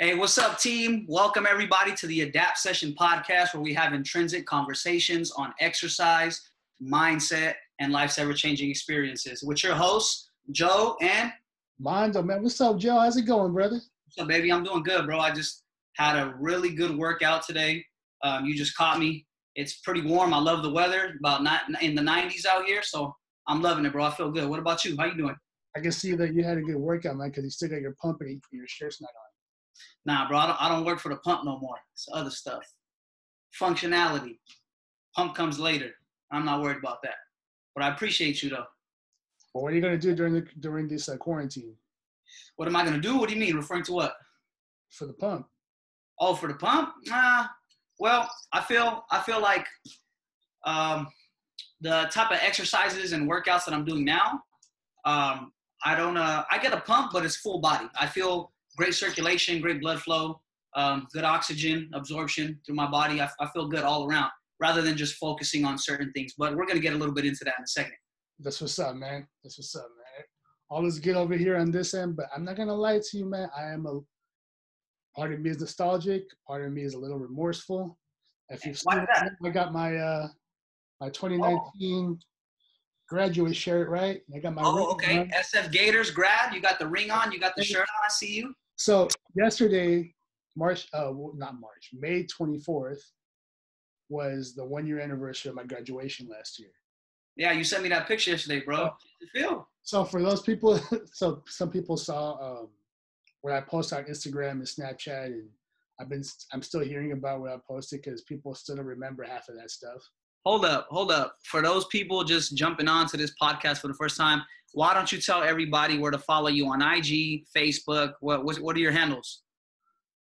Hey, what's up, team? Welcome everybody to the Adapt Session podcast, where we have intrinsic conversations on exercise, mindset, and life's ever-changing experiences. With your hosts, Joe and Mando, man. What's up, Joe? How's it going, brother? What's up, baby? I'm doing good, bro. I just had a really good workout today. Um, you just caught me. It's pretty warm. I love the weather. About not in the 90s out here, so I'm loving it, bro. I feel good. What about you? How you doing? I can see that you had a good workout, man, because you still got your pump and your shirt's not on. Nah, bro, I don't, I don't work for the pump no more. It's other stuff. Functionality. Pump comes later. I'm not worried about that. But I appreciate you though. Well, what are you gonna do during the during this uh, quarantine? What am I gonna do? What do you mean? Referring to what? For the pump. Oh, for the pump? Nah. Well, I feel I feel like um, the type of exercises and workouts that I'm doing now. Um, I don't. Uh, I get a pump, but it's full body. I feel great circulation, great blood flow, um, good oxygen absorption through my body. I, I, feel good all around rather than just focusing on certain things. But we're going to get a little bit into that in a second. That's what's up, man. That's what's up, man. All is good over here on this end, but I'm not going to lie to you, man. I am a part of me is nostalgic, part of me is a little remorseful. If you've seen, I got my uh, my 2019 oh graduate shirt, right? I got my. Oh, okay. On. SF Gators grad. You got the ring on. You got the shirt on. I see you. So yesterday, March, uh, not March, May 24th was the one year anniversary of my graduation last year. Yeah, you sent me that picture yesterday, bro. How you feel? So for those people, so some people saw um, what I posted on Instagram and Snapchat, and I've been, I'm still hearing about what I posted because people still don't remember half of that stuff. Hold up, hold up. For those people just jumping on to this podcast for the first time, why don't you tell everybody where to follow you on IG, Facebook? What what, what are your handles?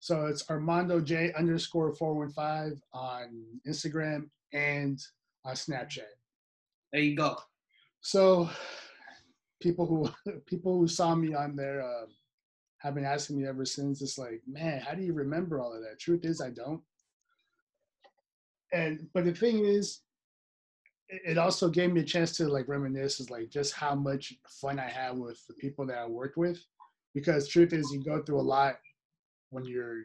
So it's Armando J underscore four one five on Instagram and on Snapchat. There you go. So people who people who saw me on there uh, have been asking me ever since. It's like, man, how do you remember all of that? Truth is, I don't. And but the thing is, it also gave me a chance to like reminisce is like just how much fun I had with the people that I worked with. Because truth is you go through a lot when you're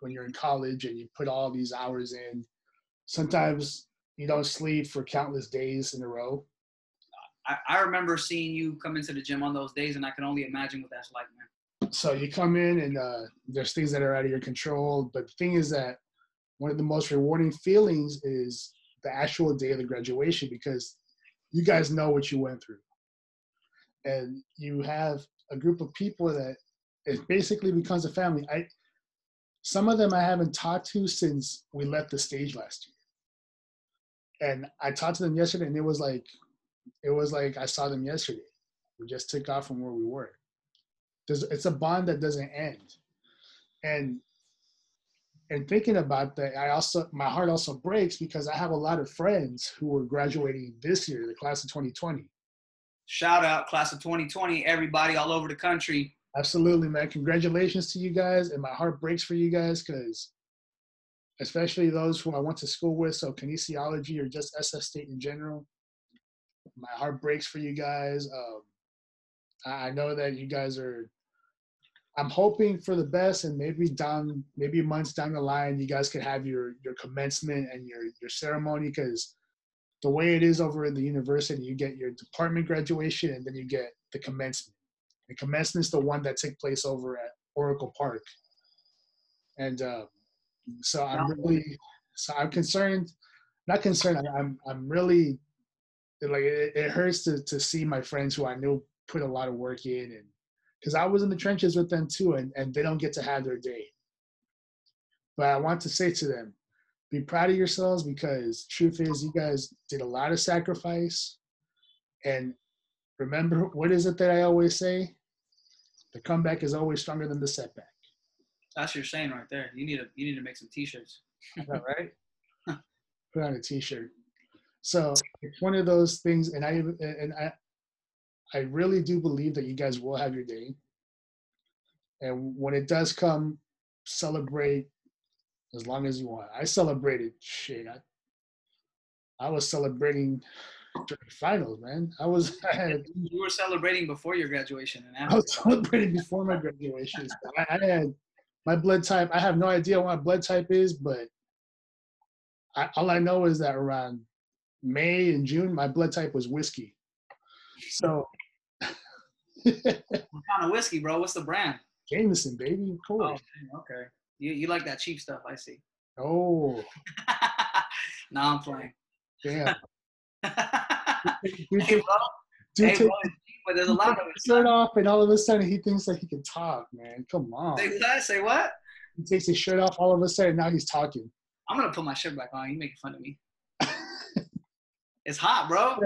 when you're in college and you put all these hours in. Sometimes you don't sleep for countless days in a row. I, I remember seeing you come into the gym on those days and I can only imagine what that's like, man. So you come in and uh, there's things that are out of your control. But the thing is that one of the most rewarding feelings is the actual day of the graduation because you guys know what you went through. And you have a group of people that it basically becomes a family. I some of them I haven't talked to since we left the stage last year. And I talked to them yesterday and it was like it was like I saw them yesterday. We just took off from where we were. There's, it's a bond that doesn't end. And and thinking about that, I also my heart also breaks because I have a lot of friends who are graduating this year, the class of 2020. Shout out, class of 2020, everybody all over the country. Absolutely, man. Congratulations to you guys, and my heart breaks for you guys because, especially those who I went to school with, so kinesiology or just SF State in general. My heart breaks for you guys. Um, I know that you guys are I'm hoping for the best, and maybe down, maybe months down the line, you guys could have your your commencement and your your ceremony. Because the way it is over in the university, you get your department graduation, and then you get the commencement. The commencement is the one that took place over at Oracle Park, and uh, so I'm really, so I'm concerned. Not concerned. I'm I'm really like it, it hurts to to see my friends who I knew put a lot of work in and because I was in the trenches with them too, and, and they don't get to have their day. But I want to say to them, be proud of yourselves because truth is you guys did a lot of sacrifice. And remember, what is it that I always say? The comeback is always stronger than the setback. That's your saying right there. You need to you need to make some t-shirts. right? Put on a t-shirt. So it's one of those things, and I and I I really do believe that you guys will have your day. And when it does come, celebrate as long as you want. I celebrated shit. I, I was celebrating during finals, man. I was. I had, you were celebrating before your graduation, and after. I was celebrating before my graduation. I, I, had my blood type. I have no idea what my blood type is, but I, all I know is that around May and June, my blood type was whiskey. So what kind of whiskey, bro? What's the brand? Jameson, baby, of course. Oh, okay. You you like that cheap stuff? I see. Oh, no, I'm playing. damn. Dude, hey, bro. Hey, bro. But there's a lot of it. shirt off, and all of a sudden he thinks that he can talk. Man, come on. Say what? Say what? He takes his shirt off. All of a sudden, now he's talking. I'm gonna put my shirt back on. You making fun of me? It's hot, bro.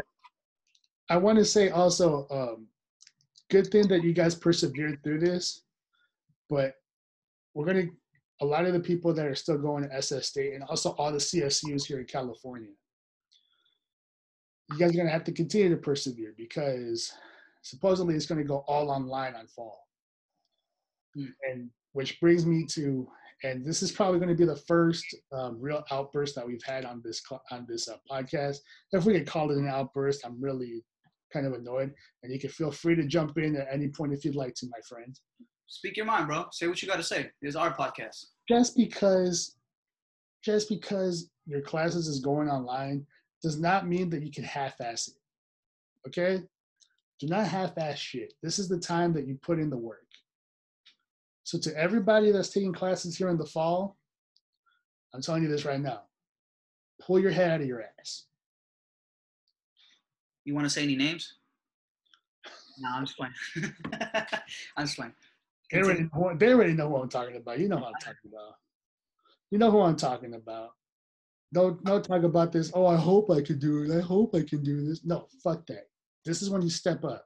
I want to say also, um, good thing that you guys persevered through this, but we're gonna a lot of the people that are still going to SF State and also all the CSUs here in California. You guys are gonna have to continue to persevere because supposedly it's gonna go all online on fall. Hmm. And which brings me to, and this is probably going to be the first um, real outburst that we've had on this on this uh, podcast. If we could call it an outburst, I'm really kind of annoyed, and you can feel free to jump in at any point if you'd like to, my friend. Speak your mind, bro. Say what you got to say. This is our podcast. Just because, just because your classes is going online does not mean that you can half-ass it. Okay, do not half-ass shit. This is the time that you put in the work. So to everybody that's taking classes here in the fall, I'm telling you this right now. Pull your head out of your ass. You want to say any names? No, I'm just playing. I'm just playing. They already, know, they already know who I'm talking about. You know what I'm talking about. You know who I'm talking about. Don't don't talk about this. Oh, I hope I could do it. I hope I can do this. No, fuck that. This is when you step up.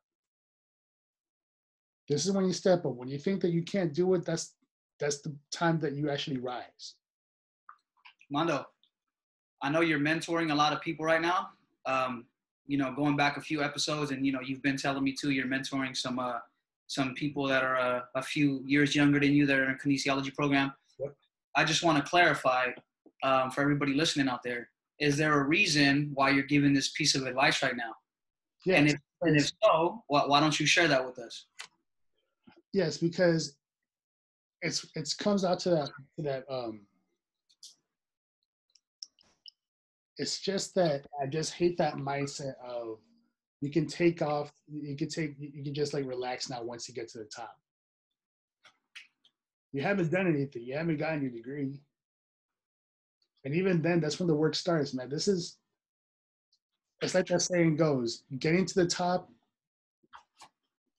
This is when you step up. When you think that you can't do it, that's that's the time that you actually rise. Mando, I know you're mentoring a lot of people right now. Um, you know, going back a few episodes, and you know, you've been telling me too, you're mentoring some uh, some people that are uh, a few years younger than you that are in a kinesiology program. Yep. I just want to clarify um, for everybody listening out there: is there a reason why you're giving this piece of advice right now? Yeah, and if and if so, why, why don't you share that with us? Yes, because it's it's comes out to that to that um it's just that I just hate that mindset of you can take off you can take you can just like relax now once you get to the top. You haven't done anything, you haven't gotten your degree. And even then that's when the work starts, man. This is it's like that saying goes, getting to the top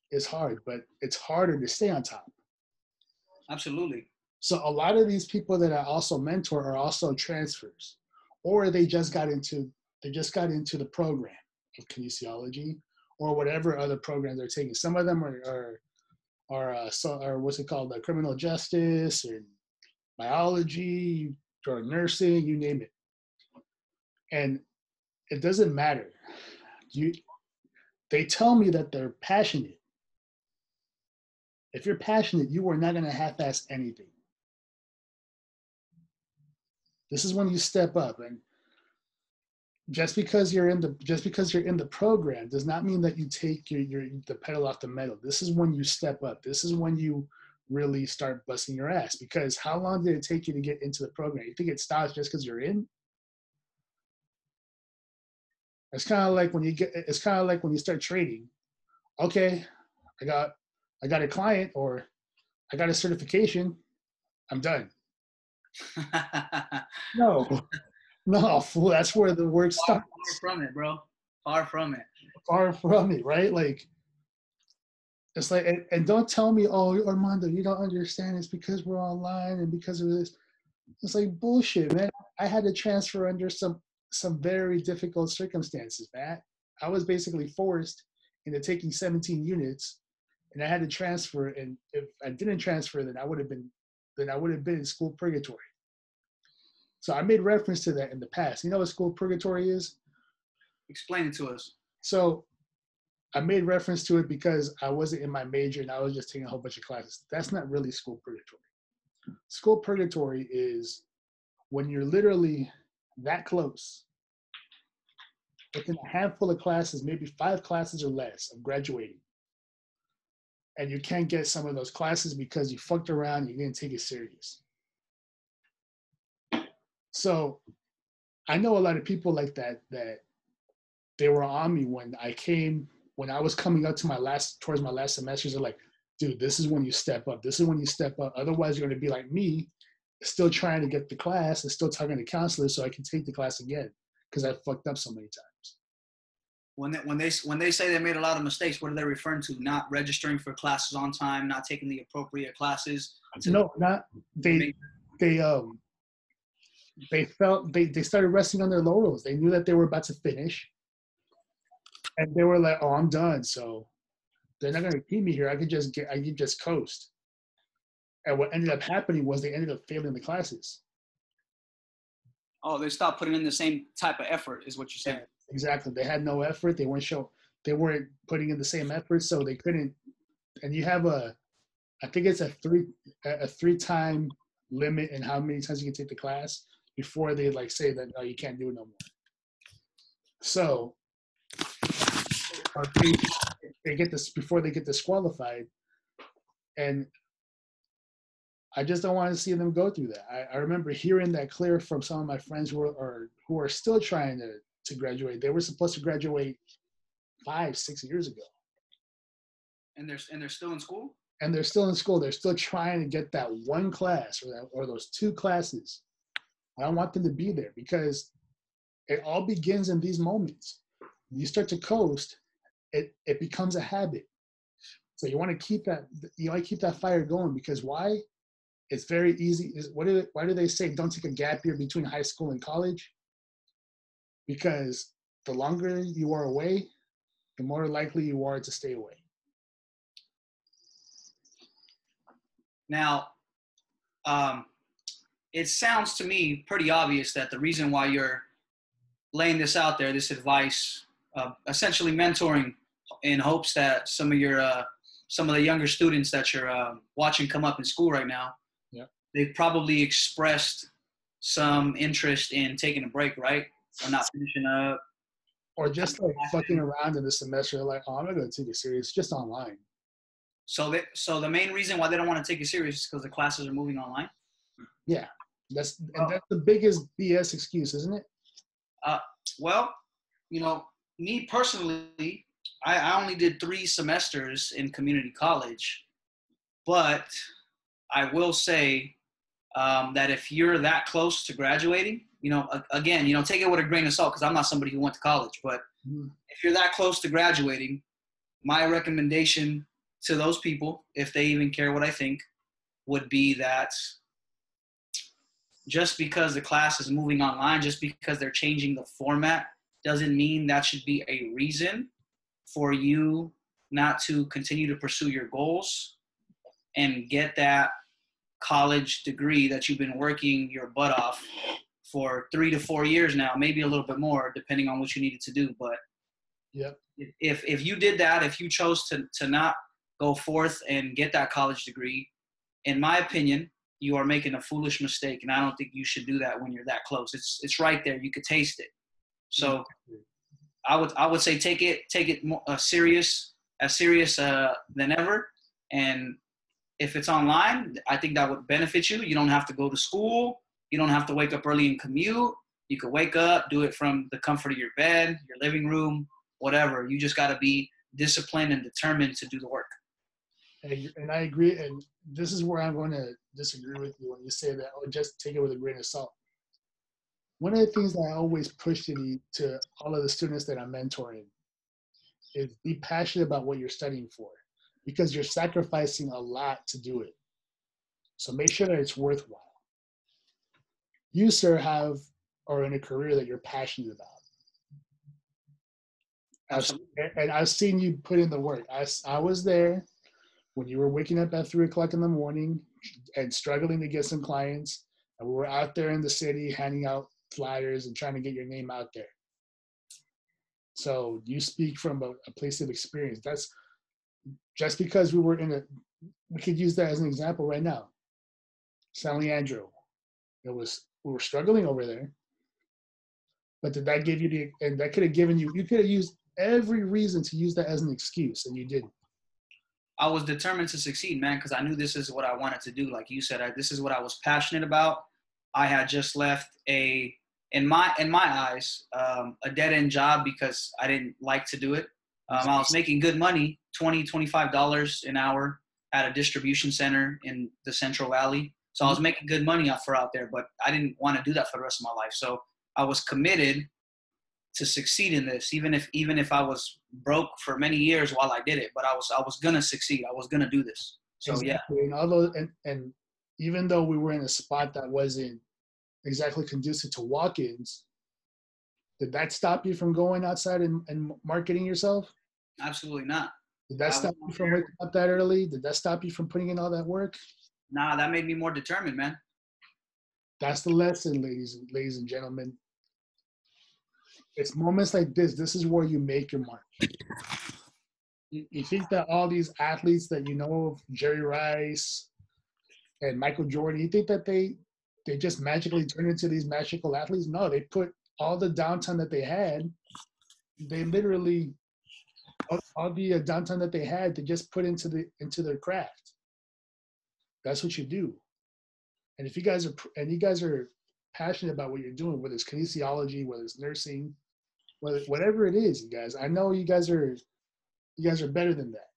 is hard, but it's harder to stay on top. Absolutely. So a lot of these people that I also mentor are also transfers, or they just got into they just got into the program of kinesiology or whatever other program they're taking. Some of them are are are, uh, so, or what's it called, uh, criminal justice or biology or nursing, you name it. And it doesn't matter. You they tell me that they're passionate. If you're passionate, you are not going to half-ass anything. This is when you step up, and just because you're in the just because you're in the program does not mean that you take your, your the pedal off the metal. This is when you step up. This is when you really start busting your ass. Because how long did it take you to get into the program? You think it stops just because you're in? It's kind of like when you get. It's kind of like when you start trading. Okay, I got I got a client or I got a certification. I'm done. No, no, fool. That's where the work Far, starts. far from it, bro. Far from it. Far from it, right? Like, it's like, and, and don't tell me, oh, Armando, you don't understand. It's because we're online and because of this. It's like bullshit, man. I had to transfer under some some very difficult circumstances, man. I was basically forced into taking 17 units, and I had to transfer. And if I didn't transfer, then I would have been then I would have been in school purgatory. So I made reference to that in the past. You know what school purgatory is? Explain it to us. So I made reference to it because I wasn't in my major and I was just taking a whole bunch of classes. That's not really school purgatory. School purgatory is when you're literally that close, within a handful of classes, maybe five classes or less of graduating. and you can't get some of those classes because you fucked around, you didn't take it serious. So I know a lot of people like that that they were on me when I came when I was coming up to my last towards my last semesters. They're like, dude, this is when you step up. This is when you step up. Otherwise, you're gonna be like me, still trying to get the class and still talking to counselors so I can take the class again because I fucked up so many times. When they, when they when they say they made a lot of mistakes, what are they referring to? Not registering for classes on time, not taking the appropriate classes. No, not they. They um. They felt they they started resting on their laurels. They knew that they were about to finish, and they were like, "Oh, I'm done." So they're not gonna keep me here. I could just get. I could just coast. And what ended up happening was they ended up failing the classes. Oh, they stopped putting in the same type of effort, is what you're saying. Exactly. They had no effort. They weren't show. They weren't putting in the same effort, so they couldn't. And you have a, I think it's a three a three time limit in how many times you can take the class before they like say that no, you can't do it no more. So, they, they get this before they get disqualified, and I just don't want to see them go through that. I, I remember hearing that clear from some of my friends who are or, who are still trying to to graduate. They were supposed to graduate five, six years ago. And they're and they're still in school. And they're still in school. They're still trying to get that one class or that or those two classes. I don't want them to be there because it all begins in these moments. You start to coast, it it becomes a habit. So you want to keep that you want to keep that fire going because why? It's very easy. Is what do why do they say don't take a gap year between high school and college? Because the longer you are away, the more likely you are to stay away. Now, um, it sounds to me pretty obvious that the reason why you're laying this out there, this advice, uh, essentially mentoring in hopes that some of your uh, some of the younger students that you're uh, watching come up in school right now, yeah. they've probably expressed some interest in taking a break, right? Or not finishing up. Or just like fucking around in the semester, like, oh, I'm not gonna take it serious, just online. So that so the main reason why they don't want to take it serious is because the classes are moving online. Yeah, that's and that's the biggest BS excuse, isn't it? Uh, well, you know, me personally, I, I only did three semesters in community college, but I will say um, that if you're that close to graduating, you know, again, you know, take it with a grain of salt because I'm not somebody who went to college, but mm-hmm. if you're that close to graduating, my recommendation to those people, if they even care what I think, would be that just because the class is moving online, just because they're changing the format, doesn't mean that should be a reason for you not to continue to pursue your goals and get that college degree that you've been working your butt off for three to four years now, maybe a little bit more, depending on what you needed to do. But yep. if if you did that, if you chose to to not go forth and get that college degree, in my opinion, you are making a foolish mistake, and I don't think you should do that when you're that close. It's it's right there. You could taste it. So I would I would say take it take it more uh, serious as serious uh, than ever. And if it's online, I think that would benefit you. You don't have to go to school. You don't have to wake up early and commute. You could wake up, do it from the comfort of your bed, your living room, whatever. You just got to be disciplined and determined to do the work. And I agree. And this is where I'm going to disagree with you when you say that, oh, just take it with a grain of salt. One of the things that I always push to, the, to all of the students that I'm mentoring is be passionate about what you're studying for because you're sacrificing a lot to do it. So make sure that it's worthwhile. You, sir, have are in a career that you're passionate about. I've, and I've seen you put in the work. I, I was there when you were waking up at three o'clock in the morning and struggling to get some clients. And we were out there in the city handing out flyers and trying to get your name out there. So you speak from a, a place of experience. That's just because we were in a, we could use that as an example right now. San Leandro, it was we were struggling over there. But did that give you the and that could have given you you could have used every reason to use that as an excuse and you didn't. I was determined to succeed, man, because I knew this is what I wanted to do. Like you said, I, this is what I was passionate about. I had just left a, in my in my eyes, um, a dead end job because I didn't like to do it. Um, I was making good money, 20 $25 an hour at a distribution center in the Central Valley. So I was making good money for out there, but I didn't want to do that for the rest of my life. So I was committed to succeed in this, even if even if I was broke for many years while I did it. But I was I was gonna succeed. I was gonna do this. So exactly. yeah. And although and, and even though we were in a spot that wasn't exactly conducive to walk-ins, did that stop you from going outside and, and marketing yourself? Absolutely not. Did that I stop you from waking up that early? Did that stop you from putting in all that work? Nah, that made me more determined, man. That's the lesson, ladies and ladies and gentlemen. It's moments like this. This is where you make your mark. You, you think that all these athletes that you know of, Jerry Rice and Michael Jordan, you think that they they just magically turn into these magical athletes? No, they put all the downtime that they had. They literally all, all the uh, downtime that they had they just put into the into their craft. That's what you do. And if you guys are and you guys are passionate about what you're doing, whether it's kinesiology, whether it's nursing, whatever it is, you guys, I know you guys are you guys are better than that.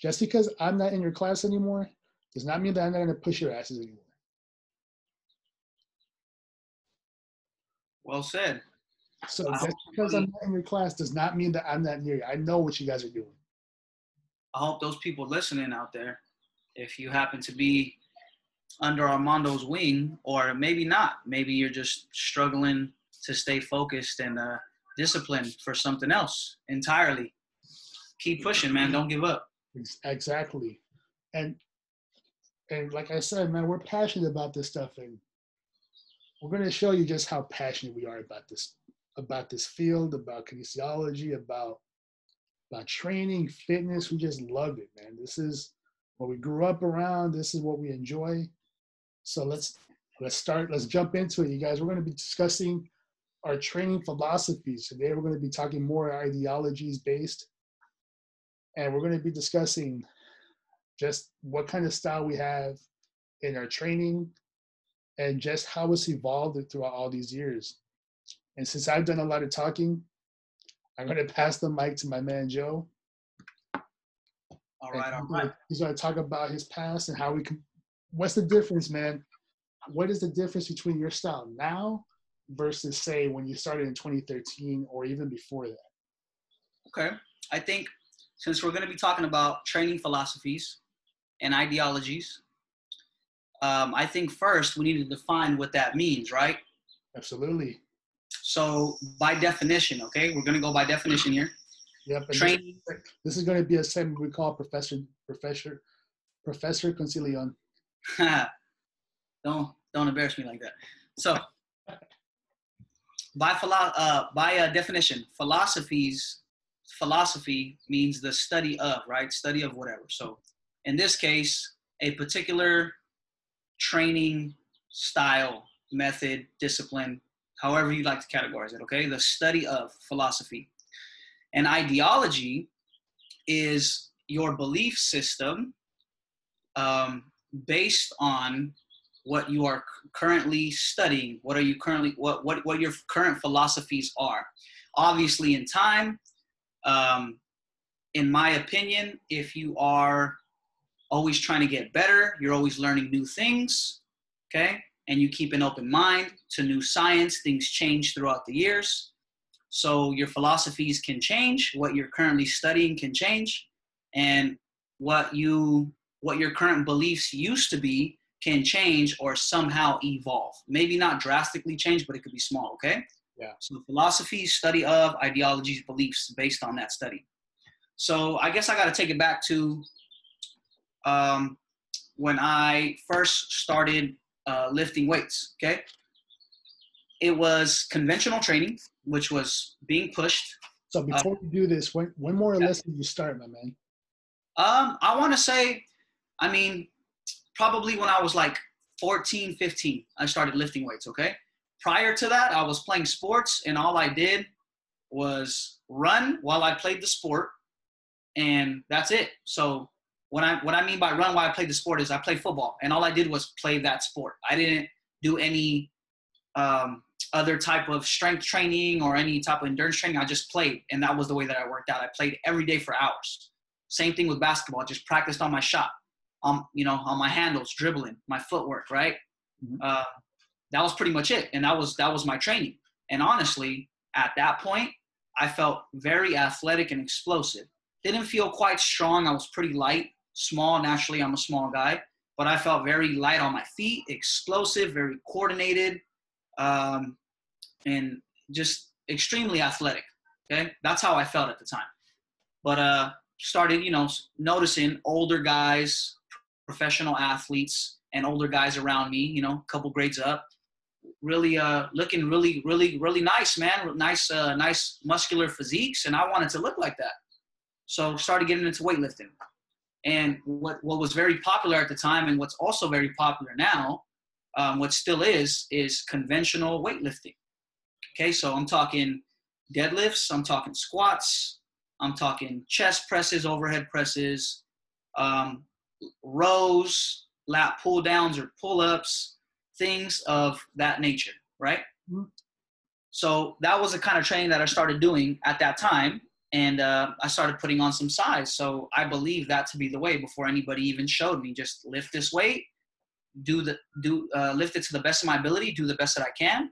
Just because I'm not in your class anymore does not mean that I'm not going to push your asses anymore. Well said. So just because I'm not in your class does not mean that I'm not near you. I know what you guys are doing. I hope those people listening out there, if you happen to be under Armando's wing, or maybe not, maybe you're just struggling to stay focused and uh, disciplined for something else entirely. Keep pushing, man. Don't give up. Exactly, and and like I said, man, we're passionate about this stuff, and we're going to show you just how passionate we are about this about this field, about kinesiology, about about training, fitness. We just love it, man. This is what we grew up around. This is what we enjoy. So let's let's start. Let's jump into it, you guys. We're going to be discussing our training philosophies today. We're going to be talking more ideologies based, and we're going to be discussing just what kind of style we have in our training and just how it's evolved throughout all these years. And since I've done a lot of talking, I'm going to pass the mic to my man Joe. All right, all right. He's going to talk about his past and how we can. What's the difference, man? What is the difference between your style now versus, say, when you started in 2013 or even before that? Okay. I think since we're going to be talking about training philosophies and ideologies, um, I think first we need to define what that means, right? Absolutely. So by definition, okay, we're gonna go by definition here. Yep. Training. This, this is going to be a segment we call Professor Professor Professor Concilion. don't don't embarrass me like that. So by philo- uh, by uh, definition, philosophies philosophy means the study of right, study of whatever. So in this case, a particular training style, method, discipline, however you like to categorize it, okay? The study of philosophy. And ideology is your belief system um, based on what you are currently studying what are you currently what what, what your current philosophies are obviously in time um, in my opinion if you are always trying to get better you're always learning new things okay and you keep an open mind to new science. Things change throughout the years. So your philosophies can change, what you're currently studying can change, and what you what your current beliefs used to be can change or somehow evolve. Maybe not drastically change, but it could be small, okay? Yeah. So philosophy, study of, ideologies, beliefs based on that study. So I guess I got to take it back to um, when I first started uh, lifting weights. Okay, it was conventional training, which was being pushed. So before uh, we do this, when when more or yeah. less did you start, my man? Um, I want to say, I mean, probably when I was like 14, 15, I started lifting weights. Okay. Prior to that, I was playing sports, and all I did was run while I played the sport, and that's it. So what I what I mean by run while I played the sport is I played football, and all I did was play that sport. I didn't do any um, other type of strength training or any type of endurance training. I just played, and that was the way that I worked out. I played every day for hours. Same thing with basketball. I just practiced on my shot, um, you know, on my handles, dribbling, my footwork, right? Mm-hmm. Uh, that was pretty much it, and that was that was my training. And honestly, at that point, I felt very athletic and explosive. Didn't feel quite strong. I was pretty light, small. Naturally, I'm a small guy, but I felt very light on my feet, explosive, very coordinated, um, and just extremely athletic. Okay, that's how I felt at the time. But uh, started, you know, noticing older guys, professional athletes, and older guys around me. You know, a couple grades up, really uh, looking really, really, really nice, man. Nice, uh, nice muscular physiques, and I wanted to look like that. So started getting into weightlifting. And what, what was very popular at the time, and what's also very popular now, um, what still is, is conventional weightlifting. Okay, so I'm talking deadlifts, I'm talking squats, I'm talking chest presses, overhead presses, um, rows, lat pull downs or pull ups, things of that nature, right? Mm-hmm. So that was the kind of training that I started doing at that time. And uh, I started putting on some size. So I believe that to be the way before anybody even showed me. Just lift this weight, do the do uh, lift it to the best of my ability, do the best that I can,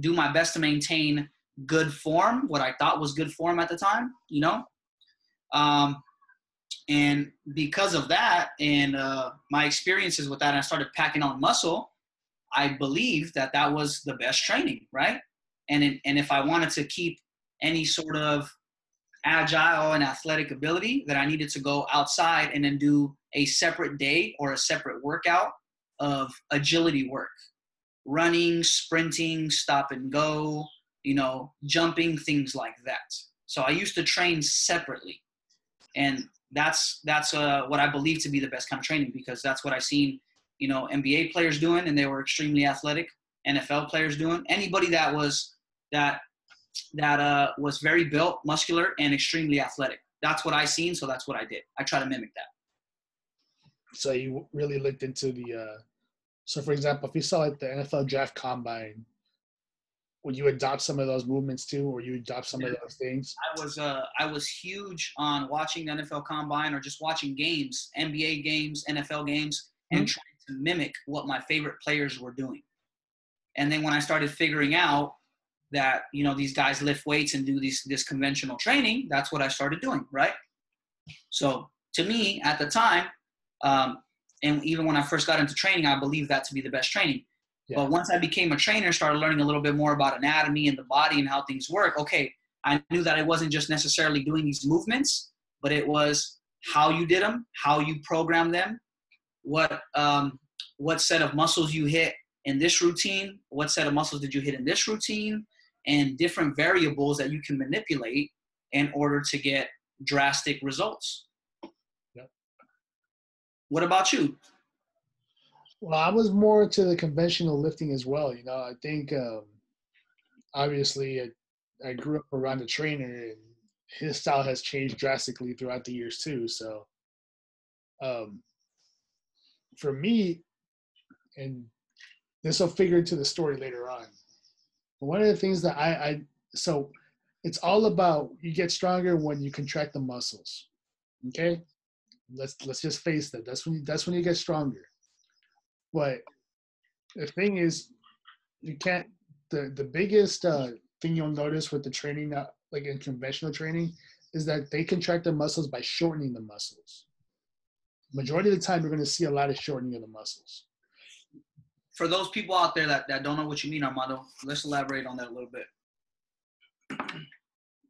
do my best to maintain good form, what I thought was good form at the time, you know. Um, and because of that and uh, my experiences with that, I started packing on muscle. I believe that that was the best training, right? And it, and if I wanted to keep any sort of agile and athletic ability, that I needed to go outside and then do a separate day or a separate workout of agility work, running, sprinting, stop and go, you know, jumping, things like that. So I used to train separately, and that's that's uh, what I believe to be the best kind of training because that's what I seen you know NBA players doing, and they were extremely athletic. NFL players doing. Anybody that was that that uh, was very built, muscular, and extremely athletic. That's what I seen, so that's what I did. I try to mimic that. So you really looked into the. Uh, so, for example, if you saw like the NFL draft combine, would you adopt some of those movements too, or you adopt some yeah. of those things? I was uh, I was huge on watching the NFL combine or just watching games, NBA games, NFL games, and mm-hmm. trying to mimic what my favorite players were doing. And then when I started figuring out that you know these guys lift weights and do these this conventional training, that's what I started doing, right? So to me at the time, um, and even when I first got into training, I believed that to be the best training. Yeah. But once I became a trainer, started learning a little bit more about anatomy and the body and how things work. Okay, I knew that I wasn't just necessarily doing these movements, but it was how you did them, how you program them, what um, what set of muscles you hit in this routine, what set of muscles did you hit in this routine, and different variables that you can manipulate in order to get drastic results. Yep. What about you? Well, I was more to the conventional lifting as well. You know, I think um, obviously I, I grew up around a trainer and his style has changed drastically throughout the years too. So um, for me, and this will figure into the story later on. One of the things that I, I so it's all about you get stronger when you contract the muscles. Okay, let's let's just face that. That's when you, that's when you get stronger. But the thing is, you can't. The the biggest uh, thing you'll notice with the training, uh, like in conventional training, is that they contract their muscles by shortening the muscles. Majority of the time, you're going to see a lot of shortening of the muscles for those people out there that, that don't know what you mean, Armando, let's elaborate on that a little bit.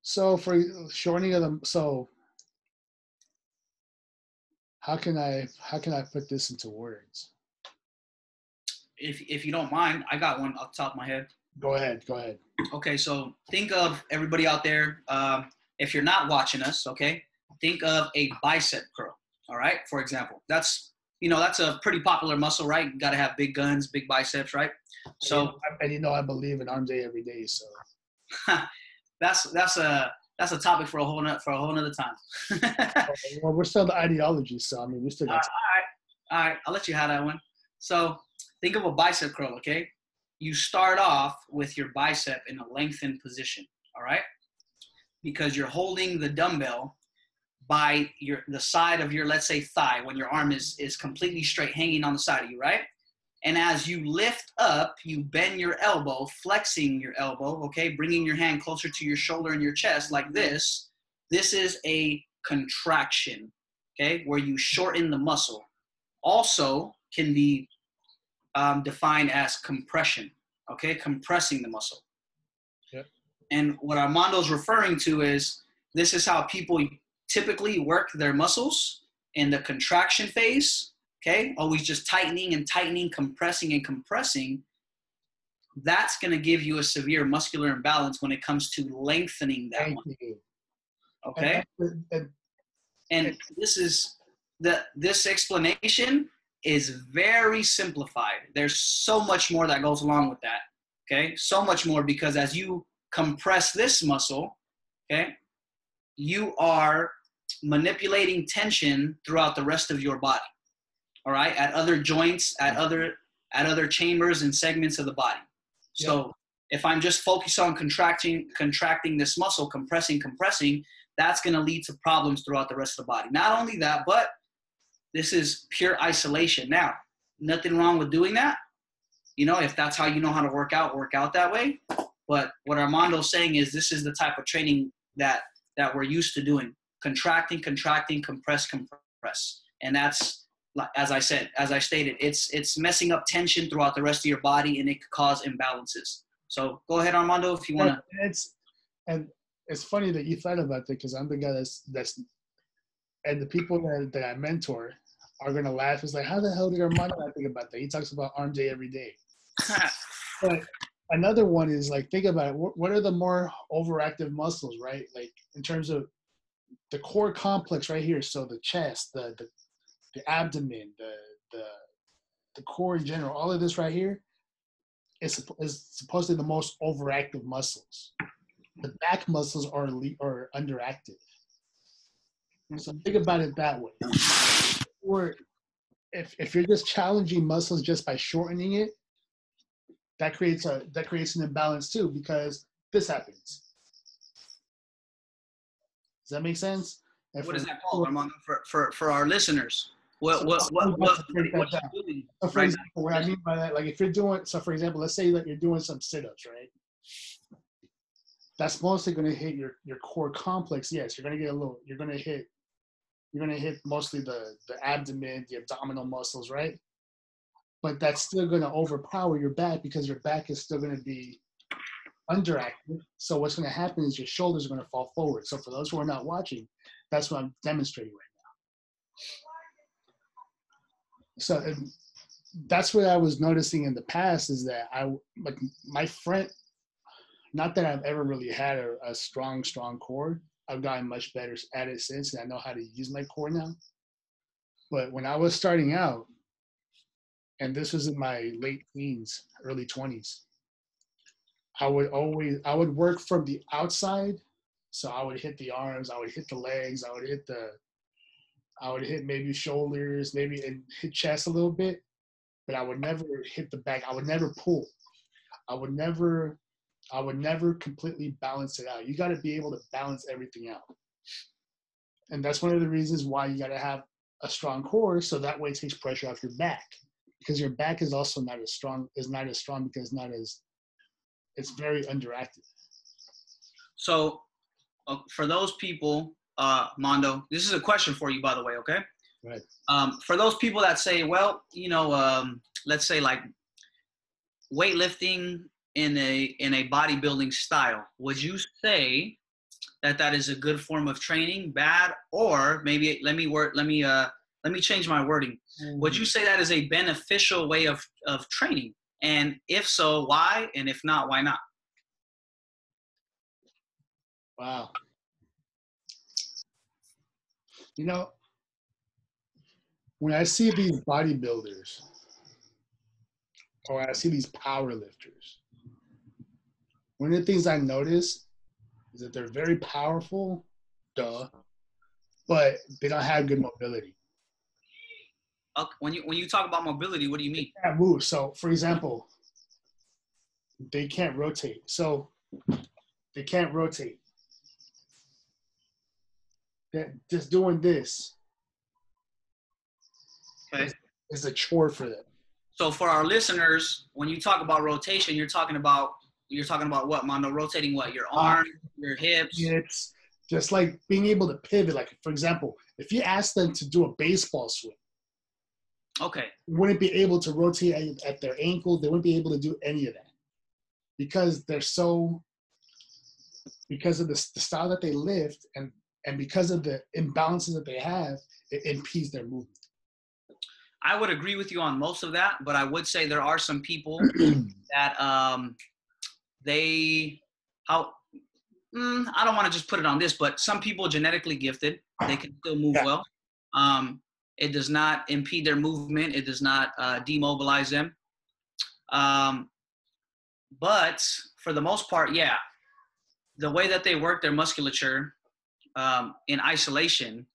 So for shortening of the so how can I how can I put this into words? If if you don't mind, I got one off the top of my head. Go ahead, go ahead. Okay, so think of everybody out there. Um, if you're not watching us, okay, think of a bicep curl. All right, for example, that's you know that's a pretty popular muscle, right? You got to have big guns, big biceps, right? So and you know I believe in arm day every day, so that's that's a that's a topic for a whole nother, for a whole nother time. well, we're still the ideology, so I mean, we still got. all right, all right. I'll let you have that one. So think of a bicep curl, okay? You start off with your bicep in a lengthened position, all right? Because you're holding the dumbbell by your the side of your let's say thigh when your arm is is completely straight hanging on the side of you, right? And as you lift up, you bend your elbow, flexing your elbow, okay, bringing your hand closer to your shoulder and your chest like this. This is a contraction, okay, where you shorten the muscle. Also, can be um, defined as compression, okay, compressing the muscle. Yep. And what Armando's referring to is this is how people typically work their muscles in the contraction phase okay, always just tightening and tightening, compressing and compressing, that's going to give you a severe muscular imbalance when it comes to lengthening that one. Okay, And, and and this is the this explanation is very simplified. There's so much more that goes along with that. Okay, so much more because as you compress this muscle, okay, you are manipulating tension throughout the rest of your body all right, at other joints, at other at other chambers and segments of the body. So if I'm just focused on contracting contracting this muscle, compressing, compressing, that's going to lead to problems throughout the rest of the body. Not only that, but this is pure isolation. Now, nothing wrong with doing that. You know, if that's how you know how to work out, work out that way. But what Armando's saying is this is the type of training that that we're used to doing. Contracting, contracting, compress, compress. And that's as I said, as I stated, it's it's messing up tension throughout the rest of your body, and it could cause imbalances. So go ahead, Armando, if you want to. It's and it's funny that you thought about that because I'm the guy that's that's and the people that, that I mentor are gonna laugh. It's like, how the hell did Armando not think about that? He talks about arm day every day. but another one is like, think about it. What are the more overactive muscles, right? Like in terms of the core complex right here. So the chest, the the the abdomen, the the the core in general, all of this right here is, is supposedly the most overactive muscles. The back muscles are are underactive. So think about it that way. Or if if you're just challenging muscles just by shortening it, that creates a that creates an imbalance too because this happens. Does that make sense? And what is that called, Armando, for, for, for our listeners? What what what what, what, doing? So for right example, what I mean by that, like if you're doing so, for example, let's say that you're doing some sit-ups, right? That's mostly going to hit your your core complex. Yes, you're going to get a little. You're going to hit. You're going to hit mostly the the abdomen, the abdominal muscles, right? But that's still going to overpower your back because your back is still going to be underactive. So what's going to happen is your shoulders are going to fall forward. So for those who are not watching, that's what I'm demonstrating right now. so that's what I was noticing in the past is that I like my friend. Not that I've ever really had a, a strong, strong core. I've gotten much better at it since, and I know how to use my core now. But when I was starting out, and this was in my late teens, early twenties, I would always I would work from the outside. So I would hit the arms, I would hit the legs, I would hit the I would hit maybe shoulders, maybe and hit chest a little bit, but I would never hit the back. I would never pull. I would never, I would never completely balance it out. You got to be able to balance everything out, and that's one of the reasons why you got to have a strong core, so that way it takes pressure off your back, because your back is also not as strong. Is not as strong because not as, it's very underactive. So, uh, for those people uh, Mando, this is a question for you, by the way, okay? Right. Um, for those people that say, well, you know, um, let's say like weightlifting in a in a bodybuilding style, would you say that that is a good form of training, bad, or maybe let me work, let me uh, let me change my wording. Mm-hmm. Would you say that is a beneficial way of of training? And if so, why? And if not, why not? Wow. You know, when I see these bodybuilders or I see these power lifters, one of the things I notice is that they're very powerful, duh, but they don't have good mobility. Okay, when you when you talk about mobility, what do you mean? They can't move. So, for example, they can't rotate. So, they can't rotate. That just doing this Okay. is a chore for them. So for our listeners, when you talk about rotation, you're talking about you're talking about what, Mando? Rotating what? Your arms, your hips. It's just like being able to pivot. Like, for example, if you ask them to do a baseball swing, Okay. wouldn't be able to rotate at, at their ankle. They wouldn't be able to do any of that because they're so because of the, the style that they lift and and because of the imbalances that they have, it impedes their movement. I would agree with you on most of that, but I would say there are some people that um, they how mm, I don't want to just put it on this, but some people genetically gifted, they can still move Yeah. well. Um, it does not impede their movement. It does not uh, demobilize them. Um, but for the most part, yeah, the way that they work their musculature um, in isolation,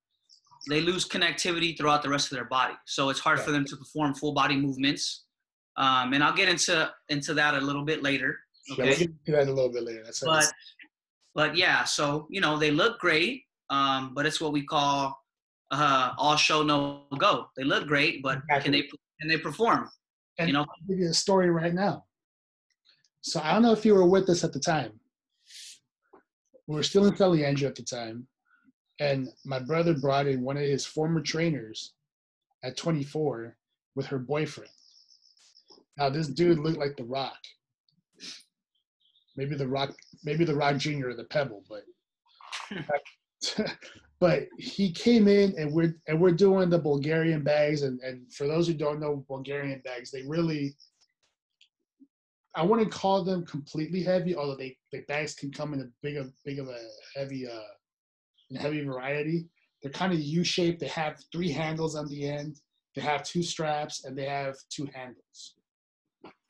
they lose connectivity throughout the rest of their body. So it's hard Yeah. for them to perform full body movements. Um, and I'll get into into that a little bit later. Yeah, we'll Okay. get into that a little bit later. That's But but yeah, so you know they look great, um, but it's what we call uh, all show no go. They look great, but can they can they perform? And you know, I'll give you a story right now. So I don't know if you were with us at the time. We were still in Teleandro at the time, and my brother brought in one of his former trainers at 24 with her boyfriend. Now this dude looked like the Rock. Maybe the Rock, maybe the Rock Jr. or the Pebble, but but he came in and we're and we're doing the Bulgarian bags and, and for those who don't know Bulgarian bags, they really I wouldn't call them completely heavy, although they the bags can come in a big of big of a heavy uh in heavy variety. They're kind of U-shaped. They have three handles on the end. They have two straps and they have two handles.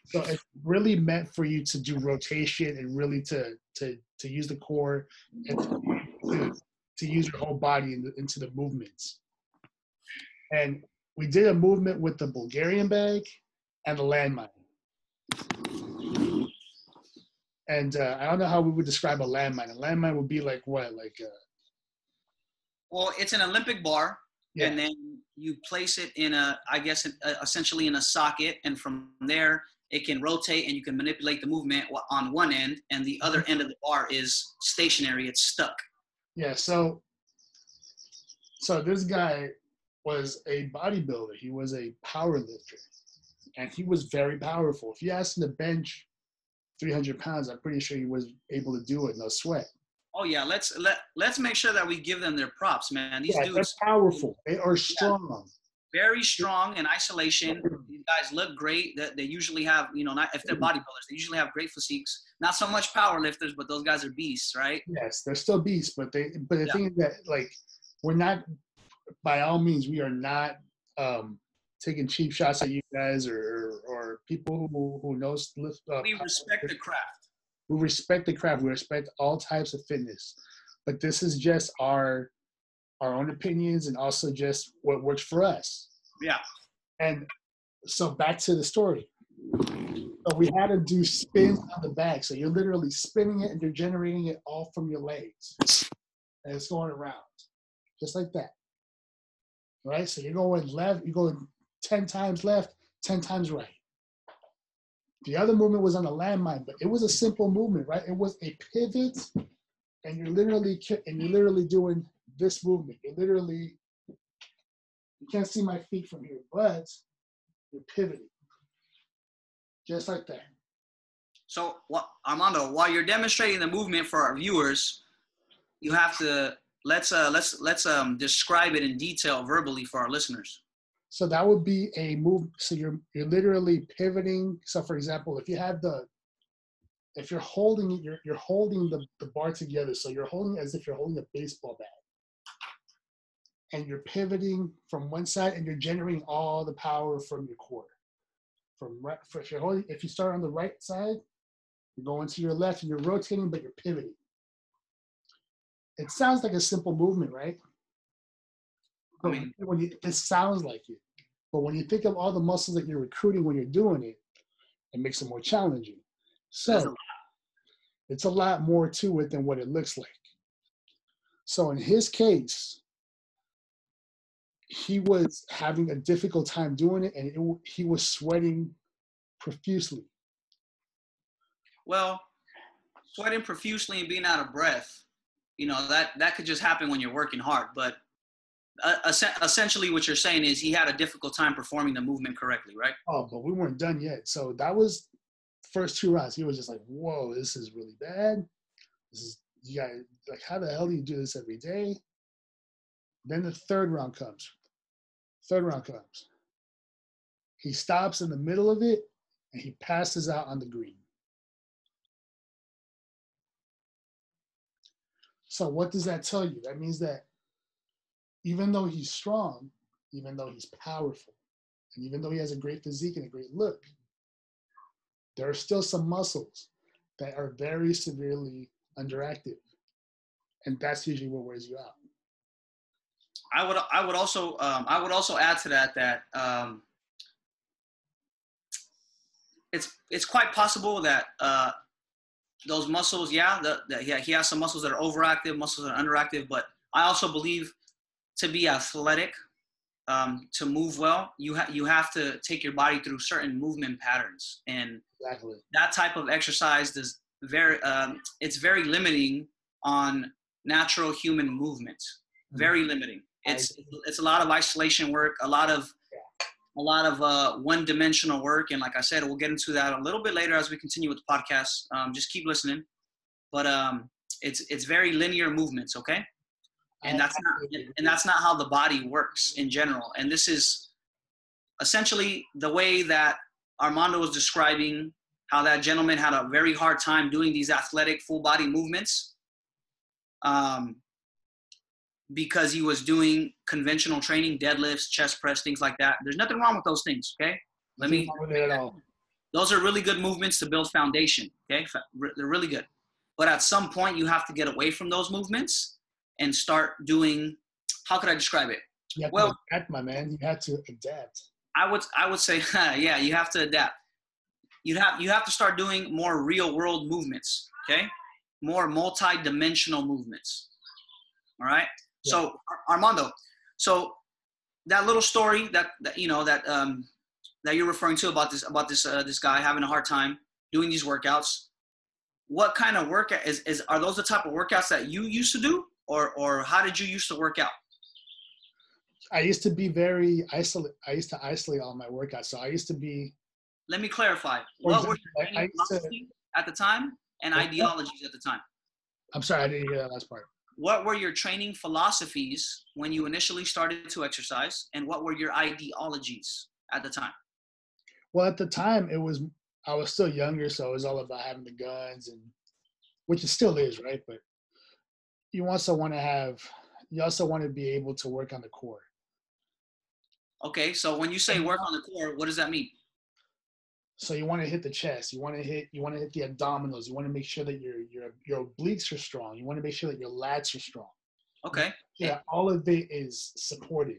So it's really meant for you to do rotation and really to to to use the core and to, to use your whole body in the, into the movements. And we did a movement with the Bulgarian bag and the landmine. And uh, I don't know how we would describe a landmine. A landmine would be like what? Like uh, well, it's an Olympic bar, Yeah. and then you place it in a, I guess, uh, essentially in a socket, and from there it can rotate, and you can manipulate the movement on one end, and the other mm-hmm. end of the bar is stationary. It's stuck. Yeah, so so this guy was a bodybuilder. He was a power lifter. And he was very powerful. If you asked him to bench 300 pounds, I'm pretty sure he was able to do it, no sweat. Oh yeah, let's let let's make sure that we give them their props, man. These Yeah, they're dudes powerful. They are strong. Very strong in isolation. These guys look great. That they usually have, you know, not if they're bodybuilders, they usually have great physiques. Not so much power lifters, but those guys are beasts, right? Yes, they're still beasts, but they but the Yeah. thing is that like we're not by all means we are not um taking cheap shots at you guys or or people who who knows lift uh, We respect the craft. we respect the craft we respect all types of fitness but this is just our our own opinions and also just what works for us. Yeah. and so back to the story. So we had to do spins on the back so you're literally spinning it and you're generating it all from your legs. And it's going around just like that. Right? So you're going left you're going 10 times left 10 times right. The other movement was on a landmine, but it was a simple movement, right? It was a pivot, and you're literally and you're literally doing this movement. You're literally you can't see my feet from here, but you're pivoting, just like that. So, what, Armando, while you're demonstrating the movement for our viewers, you have to let's uh let's let's um describe it in detail verbally for our listeners. So that would be a move. So you're you're literally pivoting. So for example, if you have the if you're holding it, you're you're holding the, the bar together. So you're holding as if you're holding a baseball bat. And you're pivoting from one side and you're generating all the power from your core. From right if you're holding if you start on the right side, you're going to your left and you're rotating, but you're pivoting. it sounds like a simple movement, right? I mean, when you, it sounds like it, but when you think of all the muscles that you're recruiting when you're doing it, it makes it more challenging. So it's a lot more to it than what it looks like. So in his case, he was having a difficult time doing it, and it, he was sweating profusely. Well, sweating profusely and being out of breath, you know that that could just happen when you're working hard. But uh, essentially, what you're saying is he had a difficult time performing the movement correctly, right? Oh, but we weren't done yet. So that was first two rounds. He was just like, "Whoa, this is really bad. This is you got like, how the hell do you do this every day?" Then the third round comes. Third round comes. He stops in the middle of it and he passes out on the green. So what does that tell you? That means that even though he's strong, even though he's powerful, and even though he has a great physique and a great look, there are still some muscles that are very severely underactive. And that's usually what wears you out. I would I would also um, I would also add to that that um, it's it's quite possible that uh, those muscles, yeah, the, the, yeah, he has some muscles that are overactive, muscles that are underactive, but I also believe to be athletic, um, to move well, you have you have to take your body through certain movement patterns, and exactly. that type of exercise does very um, it's very limiting on natural human movement. Mm-hmm. Very limiting. It's it's a lot of isolation work, a lot of a lot of uh, one-dimensional work, and like I said, we'll get into that a little bit later as we continue with the podcast. Um, just keep listening, but um, it's it's very linear movements, okay? And that's not and that's not how the body works in general. And this is essentially the way that Armando was describing how that gentleman had a very hard time doing these athletic full body movements. Um, because he was doing conventional training, deadlifts, chest press, things like that. There's nothing wrong with those things. Okay, let me. Those are really good movements to build foundation. Okay, they're really good. But at some point, you have to get away from those movements and start doing. How could I describe it? well, adapt, my man. You had to adapt. I would I would say yeah, you have to adapt. You have you have to start doing more real world movements. Okay, more multi-dimensional movements. All right. So Armando, so that little story that, that you know that um, that you're referring to about this about this uh, this guy having a hard time doing these workouts. What kind of workout is, is are those the type of workouts that you used to do, or or how did you used to work out? I used to be very isolate. I used to isolate all my workouts. So I used to be. Let me clarify. What were your at the time and ideologies at the time? I'm sorry, I didn't hear that last part what were your training philosophies when you initially started to exercise and what were your ideologies at the time? Well at the time it was i was still younger so it was all about having the guns and which it still is right? But you also want to have you also want to be able to work on the core. Okay so when you say work on the core what does that mean so you want to hit the chest. You want to hit. You want to hit the abdominals. You want to make sure that your your your obliques are strong. You want to make sure that your lats are strong. Okay. Yeah, all of it is supported.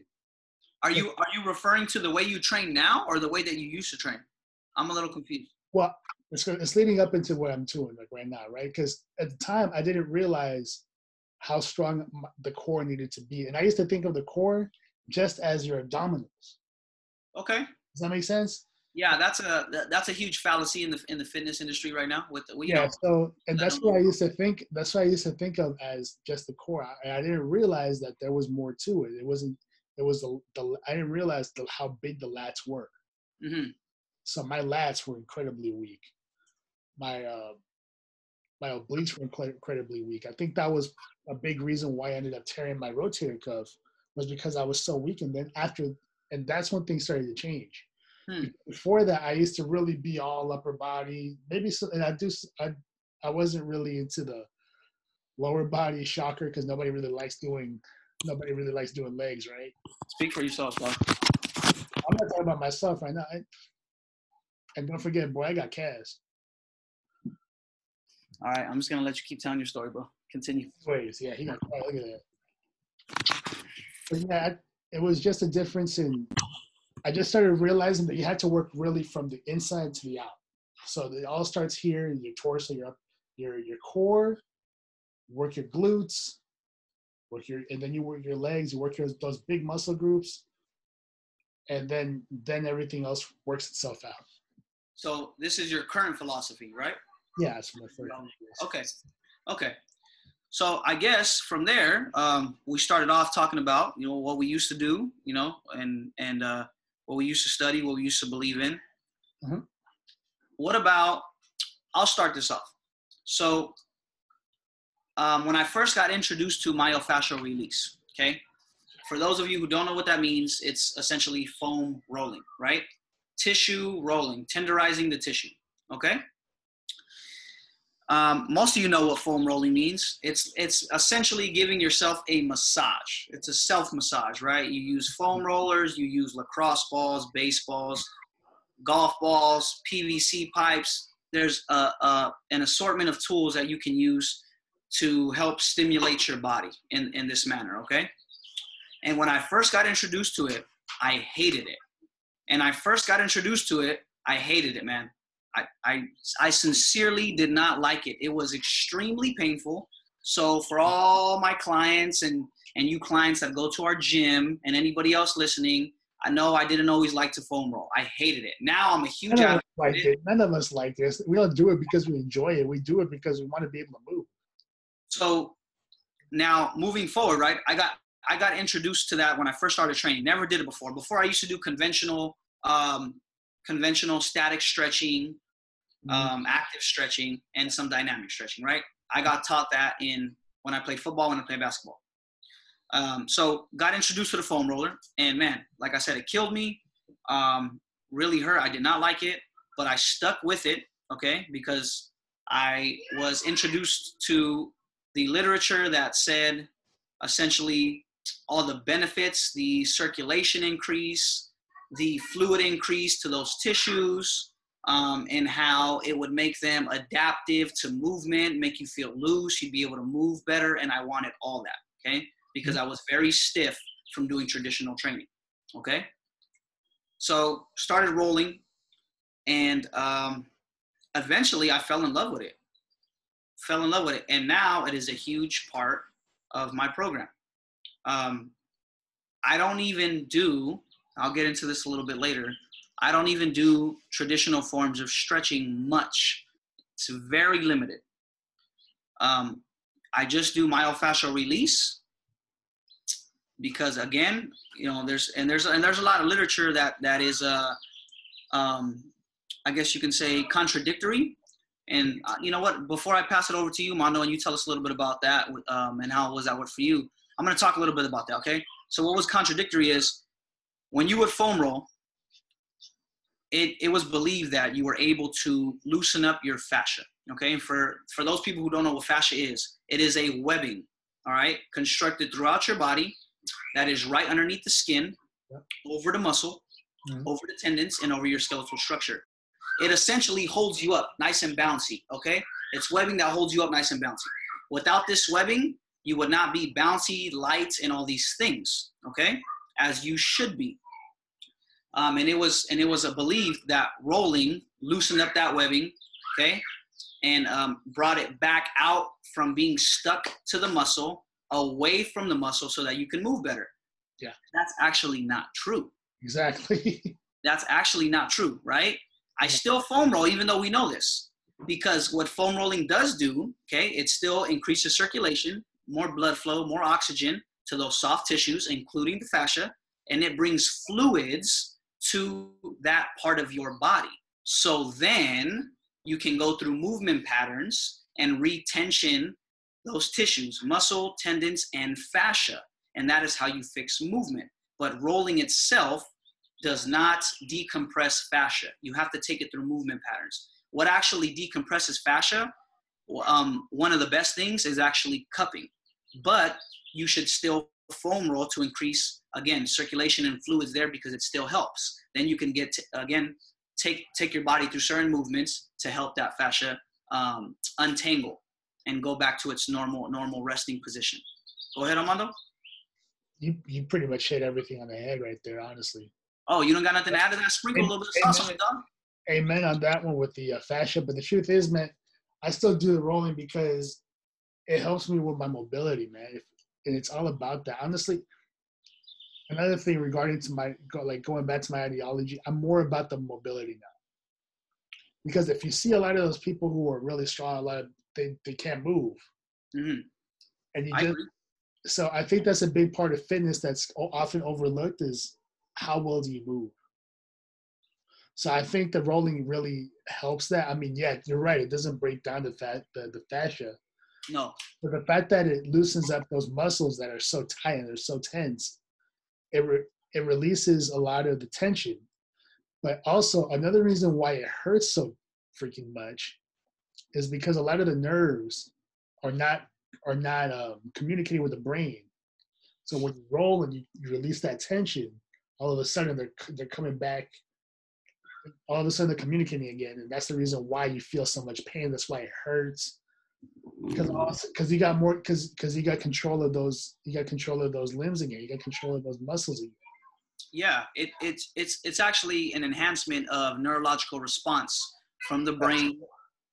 Are you are you referring to the way you train now or the way that you used to train? I'm a little confused. Well, it's it's leading up into what I'm doing like right now, right? Because at the time I didn't realize how strong the core needed to be, and I used to think of the core just as your abdominals. Okay. Does that make sense? Yeah, that's a that's a huge fallacy in the in the fitness industry right now. With we yeah, know, so and that's what I used to think. That's what I used to think of as just the core. I, I didn't realize that there was more to it. It wasn't. It was the, the I didn't realize the, how big the lats were. Mm-hmm. So my lats were incredibly weak. My uh, my obliques were incredibly weak. I think that was a big reason why I ended up tearing my rotator cuff was because I was so weak. And then after, and that's when things started to change Hmm. Before that, I used to really be all upper body. Maybe so, and I do. I I wasn't really into the lower body shocker because nobody really likes doing nobody really likes doing legs, right? Speak for yourself, bro. I'm not talking about myself right now. I, and don't forget, boy, I got Kaz. All right, I'm just gonna let you keep telling your story, bro. Continue. Ways, yeah, he got quiet. Look at that. But yeah, it was just a difference in. I just started realizing that you had to work really from the inside to the out. So it all starts here, your torso, your your your core, work your glutes, work your, and then you work your legs, you work your those big muscle groups, and then then everything else works itself out. So this is your current philosophy, right? Yeah, it's my first. Okay, okay. So I guess from there, um, we started off talking about you know what we used to do, you know, and and uh, what we used to study, what we used to believe in. Mm-hmm. What about? I'll start this off. So um, when I first got introduced to myofascial release, okay, for those of you who don't know what that means, it's essentially foam rolling, right? Tissue rolling, tenderizing the tissue, okay? Um, most of you know what foam rolling means. It's it's essentially giving yourself a massage. It's a self massage, right? You use foam rollers, you use lacrosse balls, baseballs, golf balls, PVC pipes. There's a, a, an assortment of tools that you can use to help stimulate your body in, in this manner, okay? And when I first got introduced to it, I hated it. And I first got introduced to it, I hated it, man. I, I, I sincerely did not like it. It was extremely painful. So for all my clients and, and you clients that go to our gym and anybody else listening, I know I didn't always like to foam roll. I hated it. Now I'm a huge None of, like it. None of us like this. We don't do it because we enjoy it. We do it because we want to be able to move. So now moving forward, right? I got I got introduced to that when I first started training. Never did it before. Before I used to do conventional um, conventional static stretching. Um, active stretching, and some dynamic stretching. Right? I got taught that in when I played football and I played basketball. Um, so got introduced to the foam roller, and man, like I said, it killed me. Um, really hurt. I did not like it, but I stuck with it. Okay, because I was introduced to the literature that said essentially all the benefits, the circulation increase, the fluid increase to those tissues, um, and how it would make them adaptive to movement, make you feel loose, you'd be able to move better. And I wanted all that, okay? Because I was very stiff from doing traditional training, okay? So started rolling, and um, eventually I fell in love with it fell in love with it, and now it is a huge part of my program. Um, I don't even do. I'll get into this a little bit later. I don't even do traditional forms of stretching much. It's very limited. Um, I just do myofascial release because again, you know, there's and there's and there's a lot of literature that that is uh, um, I guess you can say contradictory and uh, you know what? Before I pass it over to you, Mando, and you tell us a little bit about that um, and how was that work for you, I'm going to talk a little bit about that. Okay. So what was contradictory is when you would foam roll, it, it was believed that you were able to loosen up your fascia. Okay. And for, for those people who don't know what fascia is, it is a webbing, all right, constructed throughout your body that is right underneath the skin, yep. over the muscle, mm-hmm. over the tendons, and over your skeletal structure it essentially holds you up nice and bouncy, okay? It's webbing that holds you up nice and bouncy. Without this webbing, you would not be bouncy, light, and all these things, okay? As you should be. Um, and it was and it was a belief that rolling loosened up that webbing, okay, and um, brought it back out from being stuck to the muscle, away from the muscle, so that you can move better. Yeah, that's actually not true. Exactly. that's actually not true, right? I still foam roll even though we know this because what foam rolling does do, okay, it still increases circulation, more blood flow, more oxygen to those soft tissues, including the fascia, and it brings fluids to that part of your body. So then you can go through movement patterns and retension those tissues, muscle, tendons, and fascia. And that is how you fix movement. But rolling itself does not decompress fascia. You have to take it through movement patterns. What actually decompresses fascia, um, one of the best things is actually cupping, but you should still foam roll to increase again circulation and fluids there because it still helps. Then you can get to, again take take your body through certain movements to help that fascia um, untangle. and go back to its normal normal resting position. Go ahead, Armando. You you pretty much hit everything on the head right there, honestly. Oh, you don't got nothing to add to that? Sprinkle a little bit of sauce on it, dog. Amen on that one with the uh, fascia. But the truth is, man, I still do the rolling because it helps me with my mobility, man. If, and it's all about that. Honestly, another thing regarding to my like going back to my ideology, I'm more about the mobility now. Because if you see a lot of those people who are really strong, a lot of they, they can't move. Mm-hmm. And you I just agree. so I think that's a big part of fitness that's often overlooked is how well do you move. So I think the rolling really helps that. I mean, yeah, you're right. It doesn't break down the fat the, the fascia, No. but the fact that it loosens up those muscles that are so tight and they're so tense, it re- it releases a lot of the tension. But also another reason why it hurts so freaking much is because a lot of the nerves are not are not um, communicating with the brain. So when you roll and you, you release that tension, all of a sudden they're they're coming back. All of a sudden they're communicating again, and that's the reason why you feel so much pain. That's why it hurts because because mm. you got more because because you got control of those you got control of those limbs again. You got control of those muscles again. Yeah, it, it's it's it's actually an enhancement of neurological response from the brain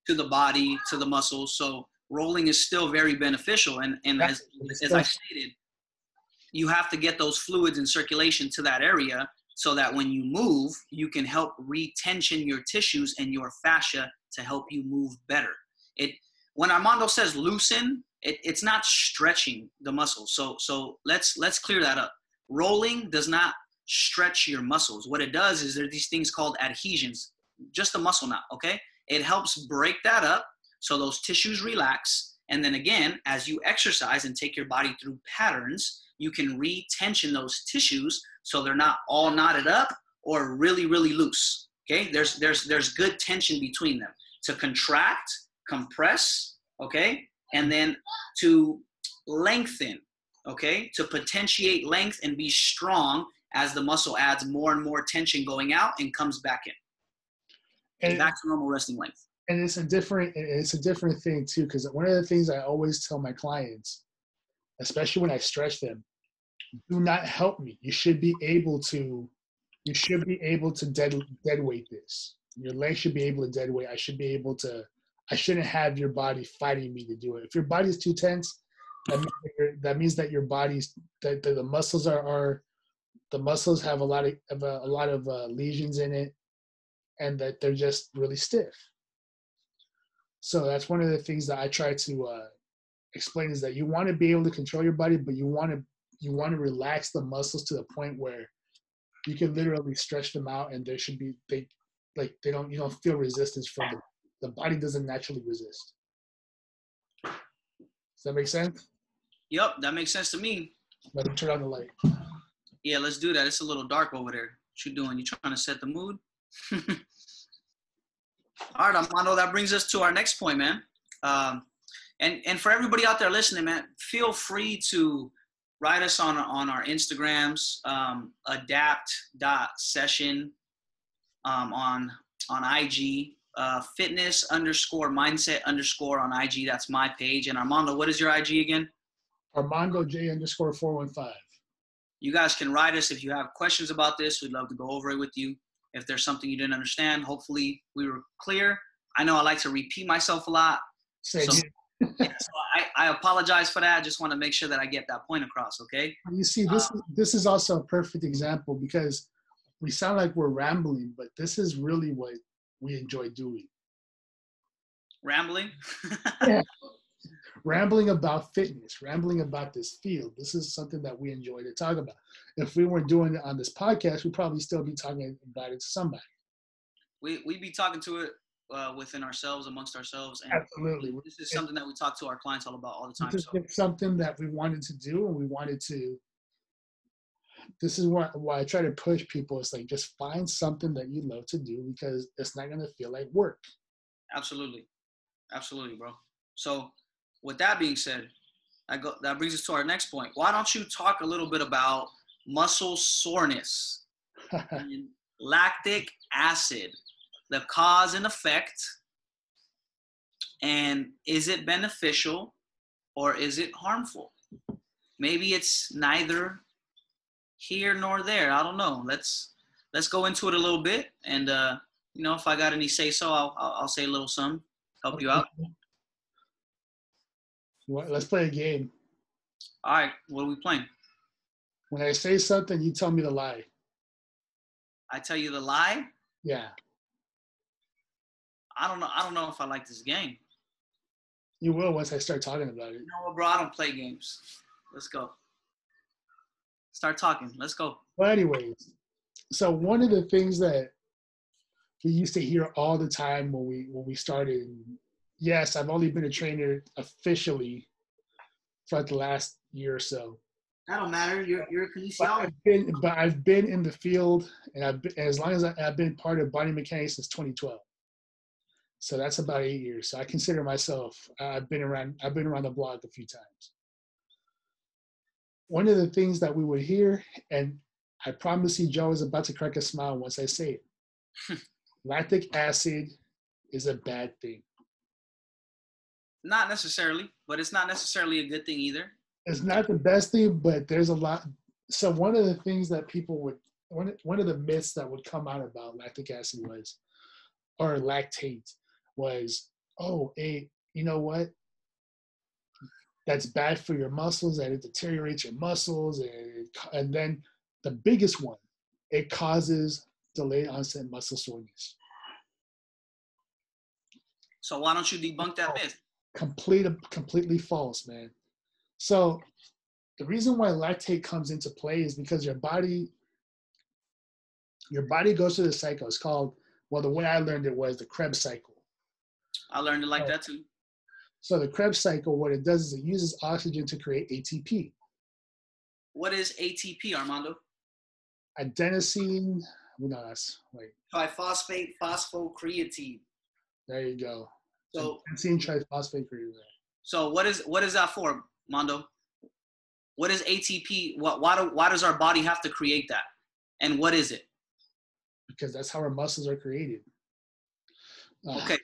to the body to the muscles. So rolling is still very beneficial, and and as as I stated, you have to get those fluids in circulation to that area so that when you move, you can help retension your tissues and your fascia to help you move better. It when Armando says loosen, it, it's not stretching the muscles. So so let's let's clear that up. Rolling does not stretch your muscles. What it does is there are these things called adhesions, just the muscle knot, okay? It helps break that up so those tissues relax. And then again, as you exercise and take your body through patterns, you can retension those tissues so they're not all knotted up or really, really loose. Okay, there's there's there's good tension between them to contract, compress, okay, and then to lengthen, okay, to potentiate length and be strong as the muscle adds more and more tension going out and comes back in. And back to normal resting length. and it's a different it's a different thing too because one of the things i always tell my clients especially when i stretch them do not help me you should be able to you should be able to dead dead weight this your leg should be able to dead weight i should be able to i shouldn't have your body fighting me to do it. If your body's too tense that means that, your that means that your body's that, that the muscles are, are the muscles have a lot of, of a, a lot of uh, lesions in it and that they're just really stiff. So that's one of the things that I try to uh, explain is that you want to be able to control your body, but you want to you want to relax the muscles to the point where you can literally stretch them out, and there should be they like they don't you don't feel resistance from the the body doesn't naturally resist. Does that make sense? Yep, that makes sense to me. Let me turn on the light. Yeah, let's do that. It's a little dark over there. What you doing? You trying to set the mood? All right, Armando, that brings us to our next point, man. Um, and and for everybody out there listening, man, feel free to write us on on our Instagrams, um, adapt.session um, on on IG, uh, fitness underscore mindset underscore on IG. That's my page. And Armando, what is your IG again? Armando J underscore four one five. You guys can write us if you have questions about this. We'd love to go over it with you. If there's something you didn't understand, hopefully we were clear. I know I like to repeat myself a lot. Say So- Yeah, so I, I apologize for that. I just want to make sure that I get that point across, okay? You see, this is this is also a perfect example because we sound like we're rambling, but this is really what we enjoy doing. Rambling. yeah. Rambling about fitness, rambling about this field. This is something that we enjoy to talk about. If we weren't doing it on this podcast, we'd probably still be talking about it to somebody. we we'd be talking to it uh, within ourselves, amongst ourselves, and Absolutely. this is something that we talk to our clients all about all the time. This So is something that we wanted to do and we wanted to this is what why I try to push people. It's like just find something that you love to do because it's not gonna feel like work. absolutely, absolutely, bro. So with that being said, I go, that brings us to our next point. Why don't you talk a little bit about muscle soreness? lactic acid, the cause and effect, and is it beneficial or is it harmful? Maybe it's neither here nor there. I don't know. Let's let's go into it a little bit, and uh, you know, if I got any say so, I'll, I'll I'll say a little some help you out. Well, Let's play a game. All right, what are we playing? When I say something, you tell me the lie. I tell you the lie. Yeah, I don't know. I don't know if I like this game. you will once I start talking about it. You know what, bro? I don't play games. Let's go. Start talking. Let's go. Well, anyways, so one of the things that we used to hear all the time when we when we started. Yes, I've only been a trainer officially for like the last year or so. That don't matter. You're you're a But kinesiologist. I've been, but I've been in the field, and I've been, as long as I, I've been part of body mechanics since 2012. So that's about eight years. So I consider myself. I've been around. I've been around the block a few times. One of the things that we would hear, and I promise you, Joe is about to crack a smile once I say it. Lactic acid is a bad thing. Not necessarily, but it's not necessarily a good thing either. it's not the best thing, but there's a lot. So one of the things that people would one one of the myths that would come out about lactic acid was, or lactate was, oh, hey, you know what? That's bad for your muscles, and it deteriorates your muscles, and it, and then the biggest one, it causes delayed onset muscle soreness. So why don't you debunk that myth? complete completely false man so the reason why lactate comes into play is because your body your body goes through the cycle it's called well the way i learned it was the krebs cycle I learned it like Oh. that too. So the krebs cycle what it does is it uses oxygen to create atp What is ATP, Armando? adenosine no that's wait Triphosphate phosphocreatine. there you go So adenosine triphosphate creatine. so what is what is that for, Mando? What is ATP? What why do why does our body have to create that? And what is it? because that's how our muscles are created Uh, Okay.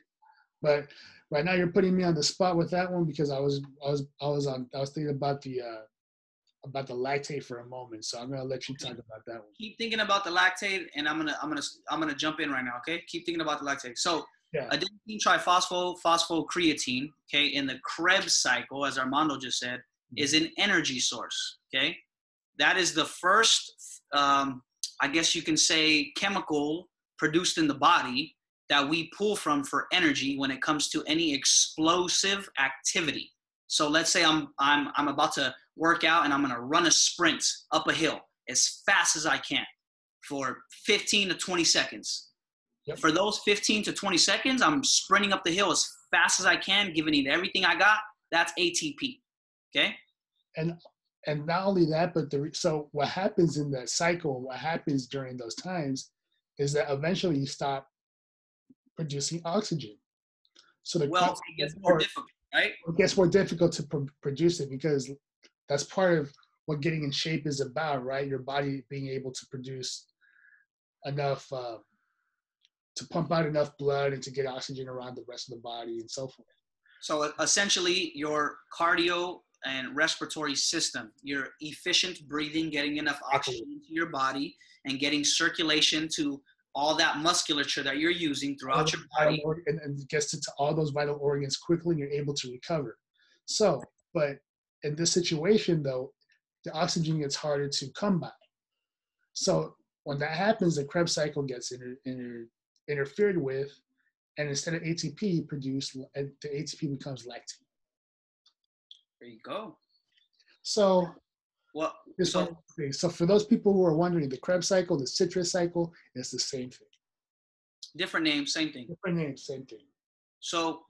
but right now you're putting me on the spot with that one because I was I was I was on I was thinking about the uh about the lactate for a moment, so I'm gonna let you talk about that one. Keep thinking about the lactate, and I'm gonna I'm gonna I'm gonna jump in right now. Okay, keep thinking about the lactate. So Yeah. triphospho phosphocreatine, okay, in the Krebs cycle, as Armando just said, is an energy source. Okay, that is the first, um, I guess you can say, chemical produced in the body that we pull from for energy when it comes to any explosive activity. So let's say I'm I'm I'm about to work out and I'm gonna run a sprint up a hill as fast as I can for 15 to 20 seconds. Yep. For those 15 to 20 seconds, I'm sprinting up the hill as fast as I can, giving it everything I got. That's ATP. Okay. And and not only that, but the so what happens in that cycle, what happens during those times, is that eventually you stop producing oxygen. So the Well, it gets more or- difficult, right? it gets more difficult to pr- produce it because that's part of what getting in shape is about, right? Your body being able to produce enough uh, to pump out enough blood and to get oxygen around the rest of the body and so forth. So essentially, your cardio and respiratory system, your efficient breathing, getting enough oxygen into your body, and getting circulation to all that musculature that you're using throughout your body. and, and gets into all those vital organs quickly and you're able to recover. So, but in this situation though, the oxygen gets harder to come by. So when that happens, the Krebs cycle gets inter, inter, interfered with, and instead of ATP produced, the ATP becomes lactate. There you go. So Well, so. So for those people who are wondering, the Krebs cycle, the citrus cycle, is the same thing. different name, same thing. Different name, same thing. So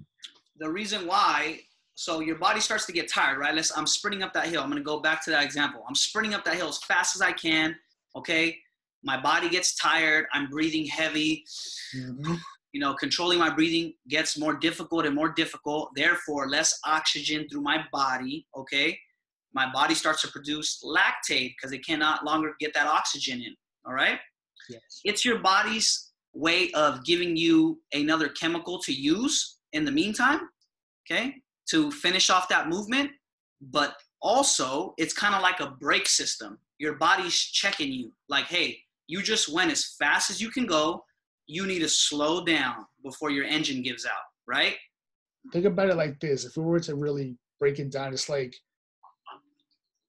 the reason why, so your body starts to get tired, right? Let's. I'm sprinting up that hill. I'm gonna go back to that example. I'm sprinting up that hill as fast as I can. Okay. My body gets tired. I'm breathing heavy. Mhm. You know, controlling my breathing gets more difficult and more difficult. Therefore, less oxygen through my body. Okay. My body starts to produce lactate because it cannot longer get that oxygen in. All right. Yes. It's your body's way of giving you another chemical to use in the meantime okay, to finish off that movement. But also, it's kind of like a brake system. Your body's checking you, like, hey, you just went as fast as you can go. You need to slow down before your engine gives out, right? Think about it like this: if we were to really break it down, it's like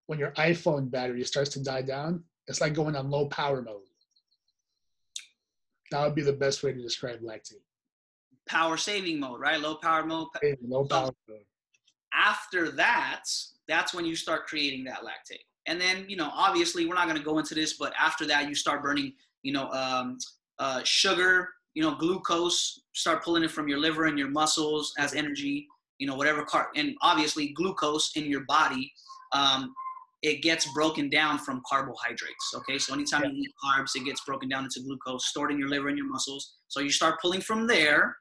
when your iPhone battery starts to die down. It's like going on low power mode. That would be the best way to describe lactate. Power saving mode, right? Low power mode. Low power mode. After that, that's when you start creating that lactate. And then, you know, obviously, we're not going to go into this, but after that, you start burning, you know, um, uh, sugar, you know, glucose, start pulling it from your liver and your muscles as energy, you know, whatever car, and obviously glucose in your body, um, it gets broken down from carbohydrates. Okay, so anytime yeah. you eat carbs, it gets broken down into glucose, stored in your liver and your muscles. So you start pulling from there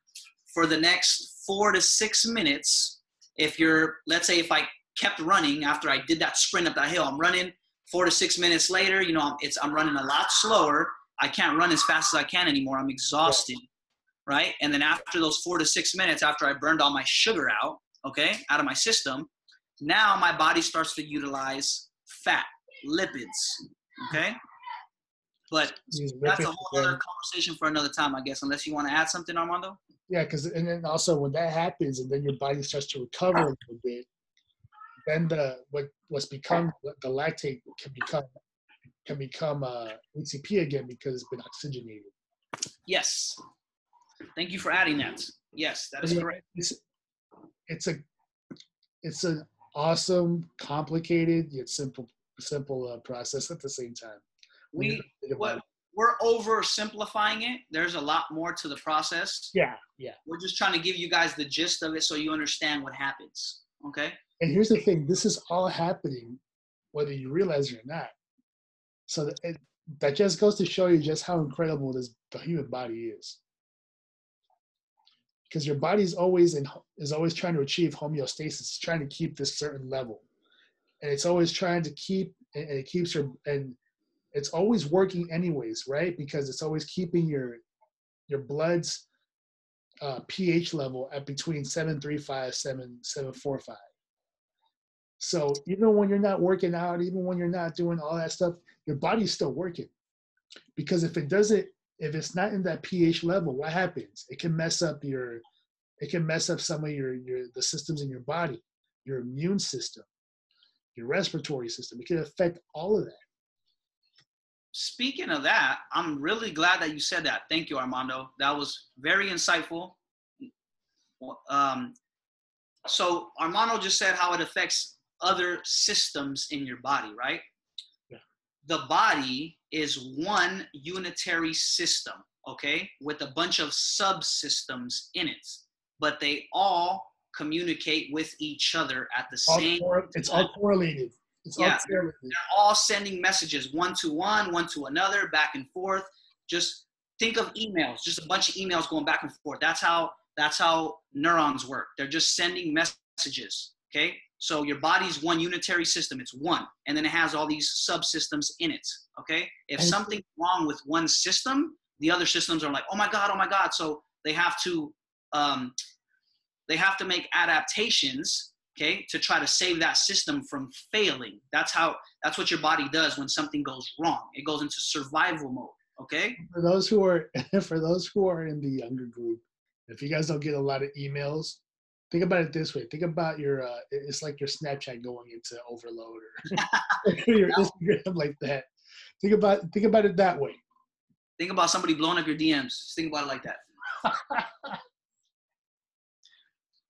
for the next four to six minutes. If you're, let's say, if I kept running after I did that sprint up that hill. I'm running four to six minutes later. You know, it's I'm running a lot slower. I can't run as fast as I can anymore. I'm exhausted, right? And then after those four to six minutes, after I burned all my sugar out, okay, out of my system, now my body starts to utilize fat, lipids, okay. But that's a whole other conversation for another time, I guess. Unless you want to add something, Armando. Yeah, because and then also when that happens, and then your body starts to recover a little bit, then the what what's become the lactate can become can become uh, ATP again because it's been oxygenated. Yes. Thank you for adding that. Yes, that is yeah, correct. It's, it's a it's an awesome, complicated yet simple simple uh, process at the same time. We what, we're oversimplifying it. There's a lot more to the process. Yeah, yeah. We're just trying to give you guys the gist of it so you understand what happens. Okay. And here's the thing this is all happening whether you realize it or not. So that, it, that just goes to show you just how incredible this the human body is. Because your body is always in is always trying to achieve homeostasis, trying to keep this certain level, and it's always trying to keep and it keeps your and it's always working anyways, right? Because it's always keeping your your blood's uh, pH level at between 735 7 745 so even when you're not working out, even when you're not doing all that stuff, your body's still working. Because if it doesn't, if it's not in that pH level, what happens? It can mess up your, it can mess up some of your your the systems in your body, your immune system, your respiratory system. It can affect all of that. Speaking of that, I'm really glad that you said that. Thank you, Armando. That was very insightful. Um, so Armando just said how it affects other systems in your body, right? Yeah. The body is one unitary system, okay, with a bunch of subsystems in it, but they all communicate with each other at the all same cor- It's all correlated. It's yeah, all correlated. They're all sending messages one to one, one to another, back and forth. Just think of emails, just a bunch of emails going back and forth. That's how that's how neurons work. They're just sending messages. Okay. So your body's one unitary system, it's one, and then it has all these subsystems in it. Okay? If something's wrong with one system, the other systems are like, oh my God, oh my God. So they have to um, they have to make adaptations, okay, to try to save that system from failing. That's how that's what your body does when something goes wrong. It goes into survival mode. Okay. For those who are for those who are in the younger group, if you guys don't get a lot of emails, think about it this way think about your uh, it's like your snapchat going into overload or your instagram like that think about think about it that way think about somebody blowing up your dms Just think about it like that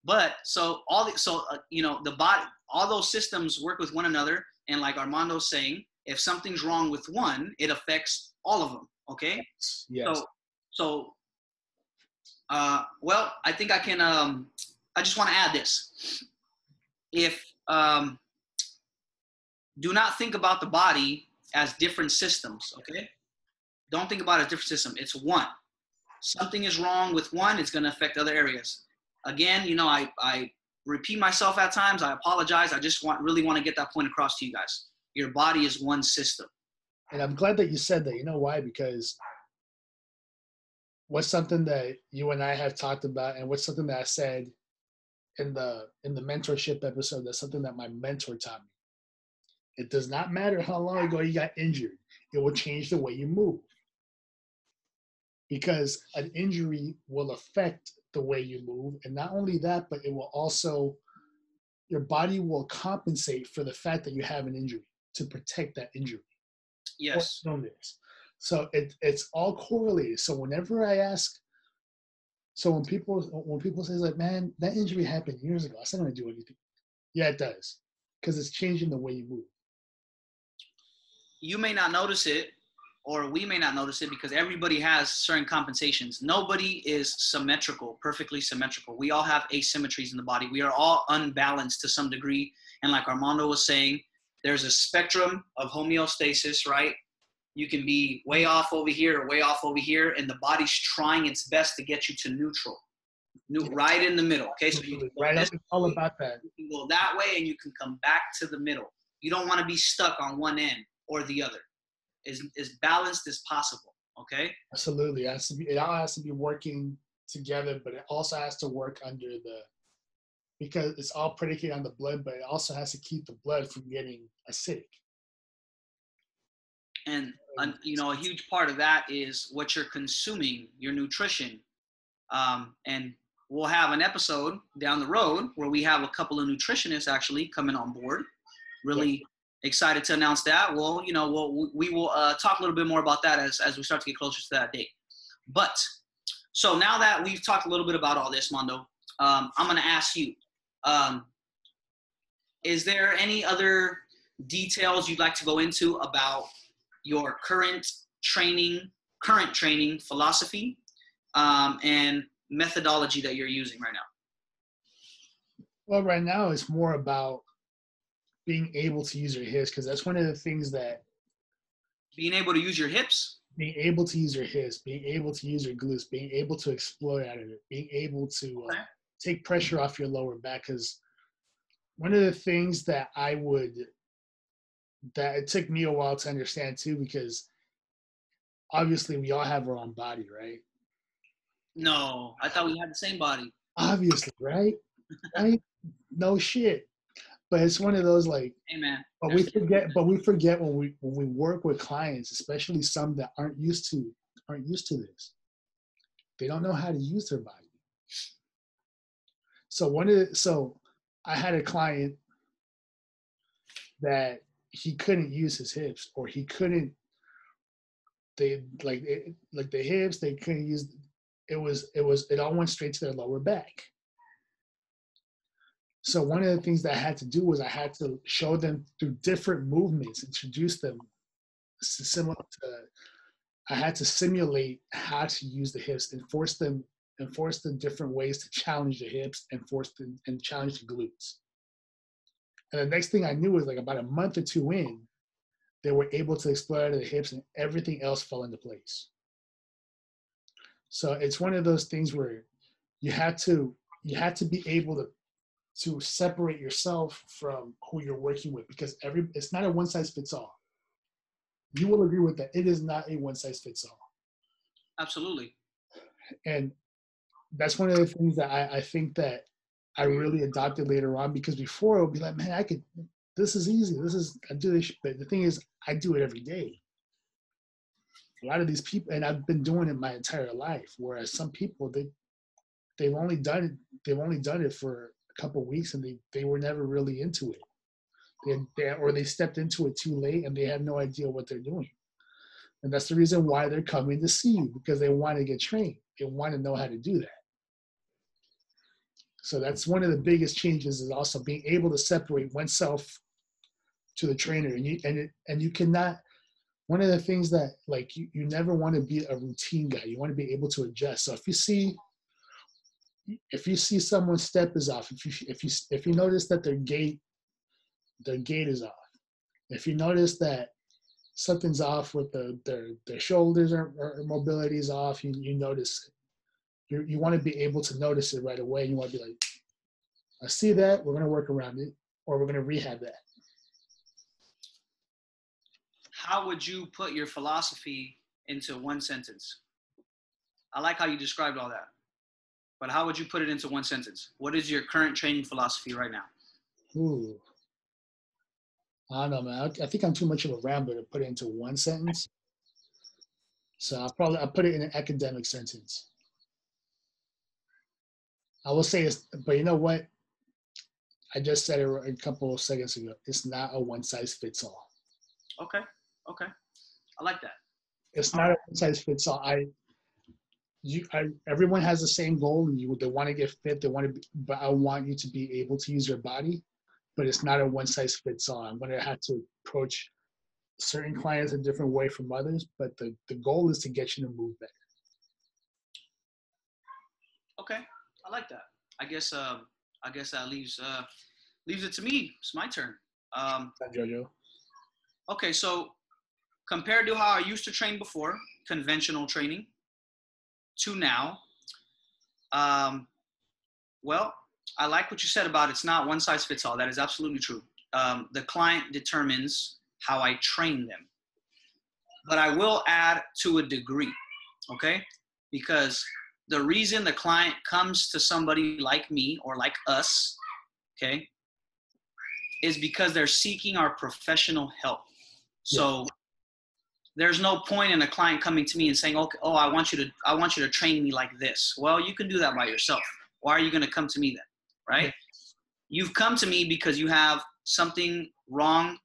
but so all the so uh, you know the body all those systems work with one another and like armando's saying if something's wrong with one it affects all of them okay yes. so so uh, well i think i can um, I just want to add this. If um, do not think about the body as different systems, okay? Don't think about a different system. It's one. Something is wrong with one, it's going to affect other areas. Again, you know, I, I repeat myself at times. I apologize. I just want really want to get that point across to you guys. Your body is one system. And I'm glad that you said that. You know why? Because what's something that you and I have talked about, and what's something that I said in the in the mentorship episode. That's something that my mentor taught me. It does not matter how long ago you got injured. It will change the way you move. Because an injury will affect the way you move. And not only that, but it will also, your body will compensate for the fact that you have an injury to protect that injury. Yes. So it, it's all correlated. So whenever I ask, so when people when people say like, man, that injury happened years ago, I said, I'm gonna do anything. Yeah, it does, because it's changing the way you move. You may not notice it, or we may not notice it because everybody has certain compensations. Nobody is symmetrical, perfectly symmetrical. We all have asymmetries in the body. We are all unbalanced to some degree. And like Armando was saying, there's a spectrum of homeostasis, right? You can be way off over here or way off over here, and the body's trying its best to get you to neutral, New, right in the middle. Okay, so you right up, all about that. You can go that way, and you can come back to the middle. You don't want to be stuck on one end or the other. As as balanced as possible. Okay. Absolutely, it has to be. It all has to be working together, but it also has to work under the because it's all predicated on the blood, but it also has to keep the blood from getting acidic. And you know, a huge part of that is what you're consuming, your nutrition. Um, and we'll have an episode down the road where we have a couple of nutritionists actually coming on board. Really excited to announce that. Well, you know, we'll, we will uh, talk a little bit more about that as, as we start to get closer to that date. But so now that we've talked a little bit about all this, Mando, um, I'm going to ask you um, is there any other details you'd like to go into about your current training, current training philosophy, um, and methodology that you're using right now? Well, right now it's more about being able to use your hips because that's one of the things that being able to use your hips? Being able to use your hips being able to use your glutes being able to explode out of it being able to uh, take pressure off your lower back because one of the things that i would that it took me a while to understand too because obviously we all have our own body right? No i thought we had the same body. Obviously right? Right? No shit but it's one of those like Amen. but we forget but we forget when we when we work with clients especially some that aren't used to aren't used to this. They don't know how to use their body. So one of the, so i had a client that he couldn't use his hips or he couldn't they like it, like the hips they couldn't use it was it was it all went straight to their lower back so one of the things that I had to do was I had to show them through different movements, introduce them similar to. I had to simulate how to use the hips and force them and force them different ways to challenge the hips and force them and challenge the glutes. And the next thing I knew was like about a month or two in, they were able to explore the hips and everything else fell into place. So it's one of those things where you had to you had to be able to to separate yourself from who you're working with because every it's not a one size fits all. You will agree with that. It is not a one size fits all. Absolutely. And that's one of the things that I, I think that I really adopted later on because before it would be like, man, I could this is easy. This is I do this, but the thing is I do it every day. A lot of these people and I've been doing it my entire life. Whereas some people they they've only done it, they've only done it for couple weeks and they, they were never really into it. They, they, or they stepped into it too late and they have no idea what they're doing. And that's the reason why they're coming to see you because they want to get trained. They want to know how to do that. So that's one of the biggest changes is also being able to separate oneself to the trainer. And you and it, and you cannot one of the things that like you, you never want to be a routine guy. You want to be able to adjust. So if you see if you see someone's step is off, if you if you if you notice that their gait their gait is off, if you notice that something's off with the, their their shoulders or, or mobility is off, you you notice it. You you want to be able to notice it right away. You want to be like, I see that. We're gonna work around it, or we're gonna rehab that. How would you put your philosophy into one sentence? I like how you described all that. But how would you put it into one sentence? What is your current training philosophy right now? Ooh. I don't know, man. I, I think I'm too much of a rambler to put it into one sentence. So I'll probably I'll put it in an academic sentence. I will say it's, but you know what? I just said it a couple of seconds ago. It's not a one size fits all. Okay. Okay. I like that. It's not a one size fits all. I, you, I, everyone has the same goal. You, they want to get fit. They want to, be, but I want you to be able to use your body. But it's not a one size fits all. I'm going to have to approach certain clients a different way from others. But the the goal is to get you to move better. Okay. I like that. I guess. Um, I guess that leaves uh, leaves it to me. It's my turn. Um, Jojo. Okay, so compared to how I used to train before, conventional training, to now, um, well, I like what you said about it's not one size fits all. That is absolutely true. Um, the client determines how I train them. But I will add to a degree, okay? Because the reason the client comes to somebody like me or like us, okay, is because they're seeking our professional help. So there's no point in a client coming to me and saying, "Okay, oh, I want you to, I want you to train me like this." Well, you can do that by yourself. Why are you going to come to me then, right? You've come to me because you have something wrong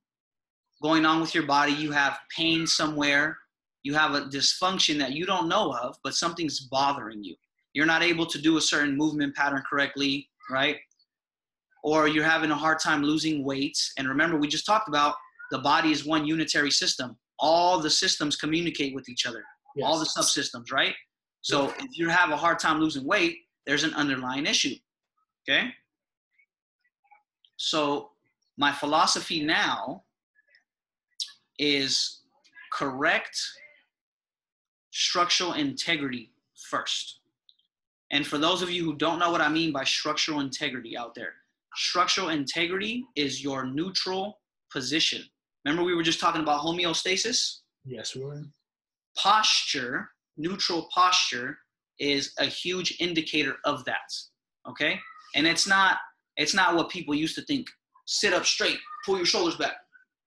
going on with your body. You have pain somewhere. You have a dysfunction that you don't know of, but something's bothering you. You're not able to do a certain movement pattern correctly, right? Or you're having a hard time losing weight. And remember, we just talked about the body is one unitary system. All the systems communicate with each other, Yes. all the subsystems, right? So if you have a hard time losing weight, there's an underlying issue. Okay? So my philosophy now is correct structural integrity first. And for those of you who don't know what I mean by structural integrity out there, structural integrity is your neutral position. Remember, we were just talking about homeostasis? Yes, we were. Posture, neutral posture, is a huge indicator of that. Okay? And it's not it's not what people used to think. Sit up straight, pull your shoulders back.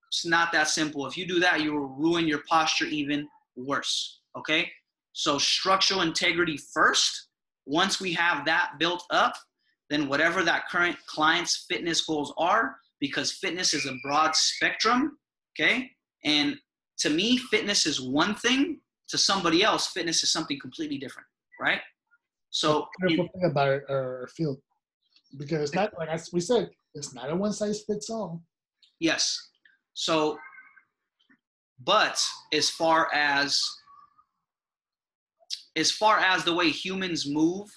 It's not that simple. If you do that, you will ruin your posture even worse. Okay? So structural integrity first. Once we have that built up, then whatever that current client's fitness goals are, because fitness is a broad spectrum, okay? And to me, fitness is one thing. To somebody else, fitness is something completely different, right? So, Careful thing about our, our field because it's not like we said. It's not a one size fits all. Yes. So, but as far as as far as the way humans move,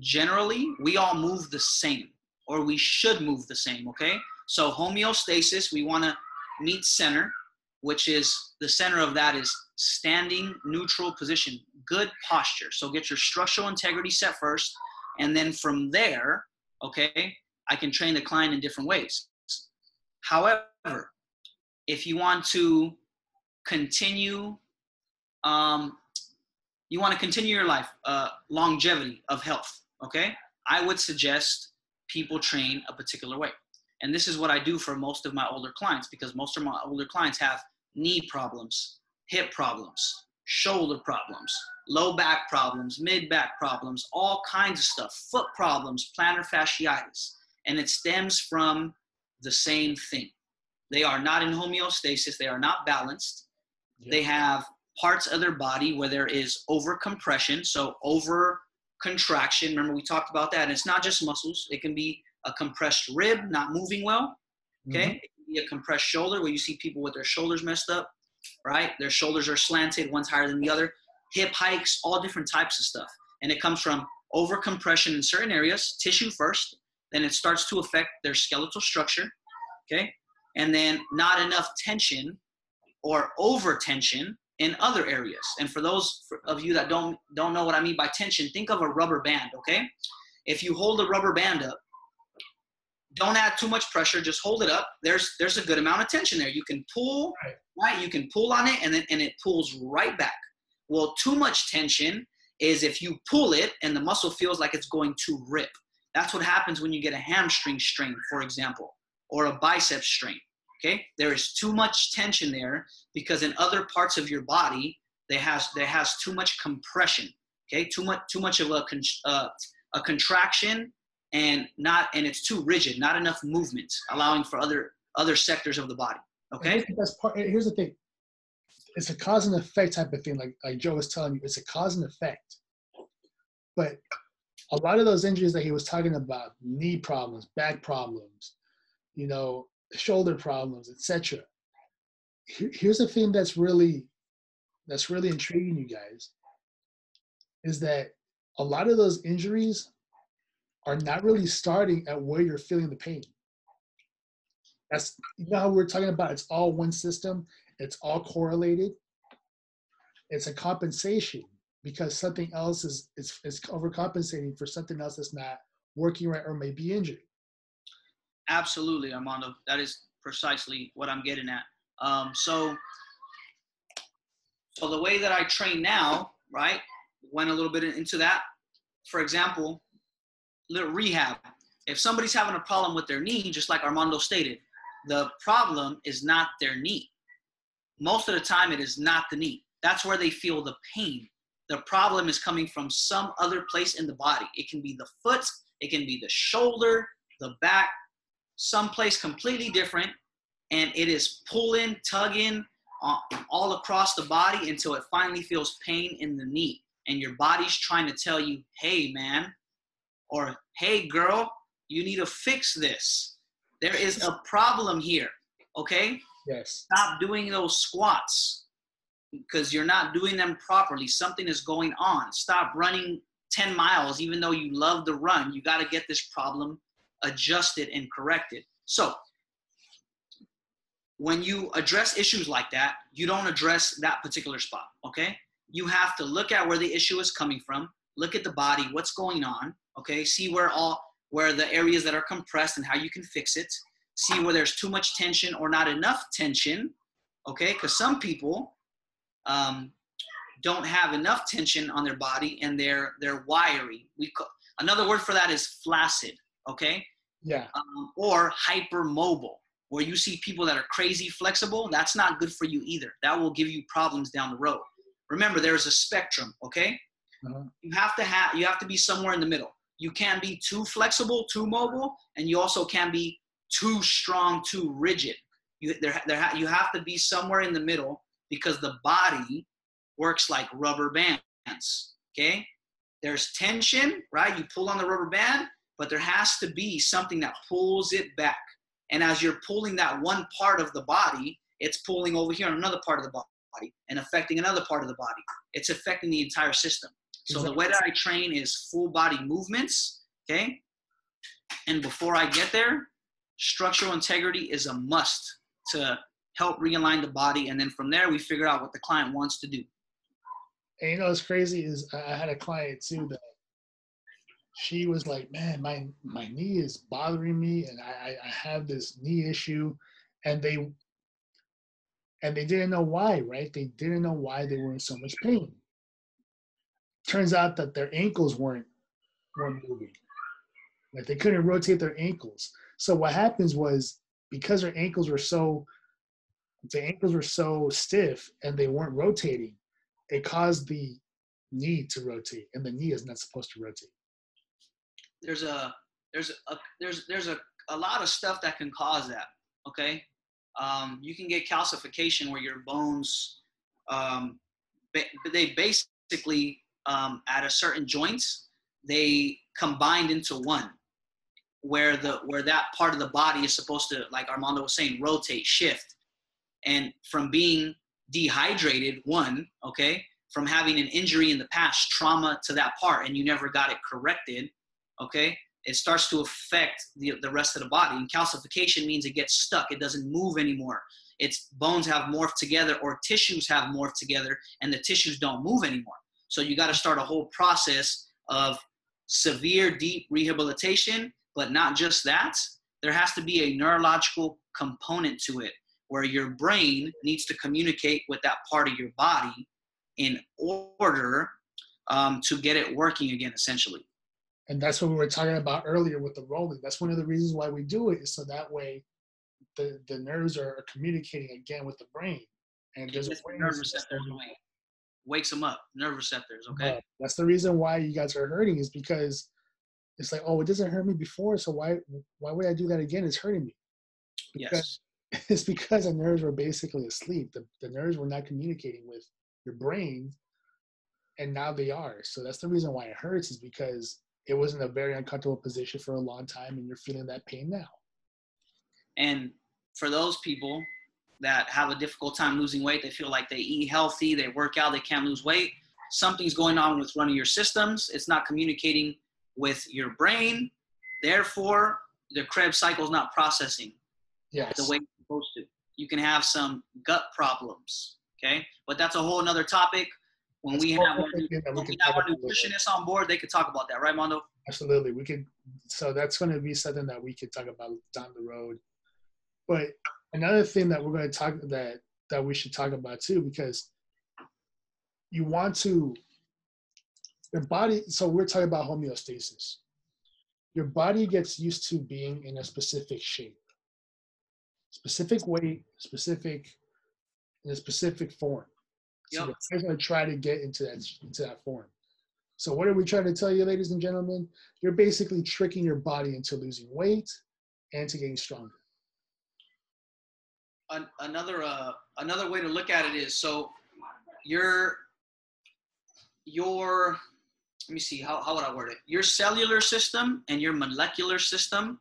generally, we all move the same, or we should move the same. Okay. So homeostasis, we want to meet center, which is the center of that is standing neutral position, good posture. So get your structural integrity set first, and then from there, okay, I can train the client in different ways. However, if you want to continue, um, you want to continue your life, uh, longevity of health, okay? I would suggest people train a particular way. And this is what I do for most of my older clients because most of my older clients have knee problems, hip problems, shoulder problems, low back problems, mid back problems, all kinds of stuff, foot problems, plantar fasciitis. And it stems from the same thing. They are not in homeostasis, they are not balanced. They have parts of their body where there is over compression, so over contraction. Remember, we talked about that. And it's not just muscles, it can be a compressed rib not moving well. Okay. Mhm. It can be a compressed shoulder where you see people with their shoulders messed up, right? Their shoulders are slanted, one's higher than the other. Hip hikes, all different types of stuff. And it comes from over compression in certain areas, tissue first, then it starts to affect their skeletal structure. Okay. And then not enough tension or over tension in other areas. And for those of you that don't don't know what I mean by tension, think of a rubber band, okay? If you hold a rubber band up, don't add too much pressure, just hold it up. There's there's a good amount of tension there. You can pull, Right. right? You can pull on it and then and it pulls right back. Well, too much tension is if you pull it and the muscle feels like it's going to rip. That's what happens when you get a hamstring strain, for example, or a bicep strain. Okay, there is too much tension there because in other parts of your body, there has there has too much compression. Okay, too much too much of a con- uh, a contraction and not and it's too rigid, not enough movement, allowing for other other sectors of the body. Okay, that's part. Here's the thing: it's a cause and effect type of thing. Like like Joe was telling you, it's a cause and effect. But a lot of those injuries that he was talking about, knee problems, back problems, you know, shoulder problems, etc. Here's the thing that's really that's really intriguing you guys is that a lot of those injuries are not really starting at where you're feeling the pain. That's you know how we're talking about it's all one system, it's all correlated. It's a compensation because something else is is, is overcompensating for something else that's not working right or may be injured. Absolutely, Armando. That is precisely what I'm getting at. Um, so, so the way that I train now, right, went a little bit into that. For example, little rehab. If somebody's having a problem with their knee, just like Armando stated, the problem is not their knee. Most of the time, it is not the knee. That's where they feel the pain. The problem is coming from some other place in the body. It can be the foot, it can be the shoulder, the back, someplace completely different. And it is pulling, tugging uh, all across the body until it finally feels pain in the knee. And your body's trying to tell you, hey, man, or hey, girl, you need to fix this. There is a problem here. Okay? Yes. Stop doing those squats because you're not doing them properly. Something is going on. Stop running 10 miles, even though you love the run. You got to get this problem adjusted and corrected. So, when you address issues like that, you don't address that particular spot, okay? You have to look at where the issue is coming from, look at the body, what's going on, okay? See where all where the areas that are compressed and how you can fix it. See where there's too much tension or not enough tension, okay? Because some people um, don't have enough tension on their body and they're they're wiry. We call, another word for that is flaccid, okay? Yeah. Um, or hypermobile, where you see people that are crazy flexible. That's not good for you either. That will give you problems down the road. Remember, there's a spectrum, okay? Uh-huh. You have to have you have to be somewhere in the middle you can't be too flexible, too mobile, and you also can't be too strong, too rigid. You, there, there, you have to be somewhere in the middle because the body works like rubber bands. Okay? There's tension, right? You pull on the rubber band, but there has to be something that pulls it back. And as you're pulling that one part of the body, it's pulling over here on another part of the body and affecting another part of the body. It's affecting the entire system. So the way that I train is full body movements, okay? And before I get there, structural integrity is a must to help realign the body. And then from there, we figure out what the client wants to do. And you know what's crazy is I had a client too that she was like, "Man, my my knee is bothering me, and I I have this knee issue," and they and they didn't know why, right? They didn't know why they were in so much pain turns out that their ankles weren't weren't moving. Like they couldn't rotate their ankles. So what happens was because their ankles were so the ankles were so stiff and they weren't rotating, it caused the knee to rotate, and the knee is not supposed to rotate. There's a there's a there's there's a, a lot of stuff that can cause that. Okay, um, you can get calcification where your bones um, they basically um, at a certain joints, they combined into one, where the where that part of the body is supposed to, like Armando was saying, rotate, shift, and from being dehydrated, one, okay, from having an injury in the past, trauma to that part, and you never got it corrected, okay, it starts to affect the, the rest of the body. And calcification means it gets stuck, it doesn't move anymore. Its bones have morphed together, or tissues have morphed together, and the tissues don't move anymore. So you got to start a whole process of severe, deep rehabilitation, but not just that. There has to be a neurological component to it where your brain needs to communicate with that part of your body in order um, to get it working again, essentially. And that's what we were talking about earlier with the rolling. That's one of the reasons why we do it is so that way the, the nerves are, communicating again with the brain. And there's a receptors wakes them up, nerve receptors. Okay. that's the reason why you guys are hurting is because it's like, oh, it doesn't hurt me before, so why why would I do that again? It's hurting me. Because yes. it's because the nerves were basically asleep. The the nerves were not communicating with your brain, and now they are. So that's the reason why it hurts is because it was in a very uncomfortable position for a long time, and you're feeling that pain now. And for those people that have a difficult time losing weight, they feel like they eat healthy, they work out, they can't lose weight. Something's going on with one of your systems. It's not communicating with your brain. Therefore, the Krebs cycle is not processing yes. the way it's supposed to. You can have some gut problems. Okay, but that's a whole another topic. When that's we have, our, when we have our nutritionists on board, they could talk about that, right, Mando? Absolutely, we could. So that's going to be something that we could talk about down the road. But another thing that we're going to talk that that we should talk about too, because you want to your body so we're talking about homeostasis. Your body gets used to being in a specific shape specific weight specific in a specific form. So yep. we're going to try to get into that into that form. So what are we trying to tell you ladies and gentlemen? You're basically tricking your body into losing weight and to getting stronger another uh, another way to look at it is so your your let me see how, how would i word it? Your cellular system and your molecular system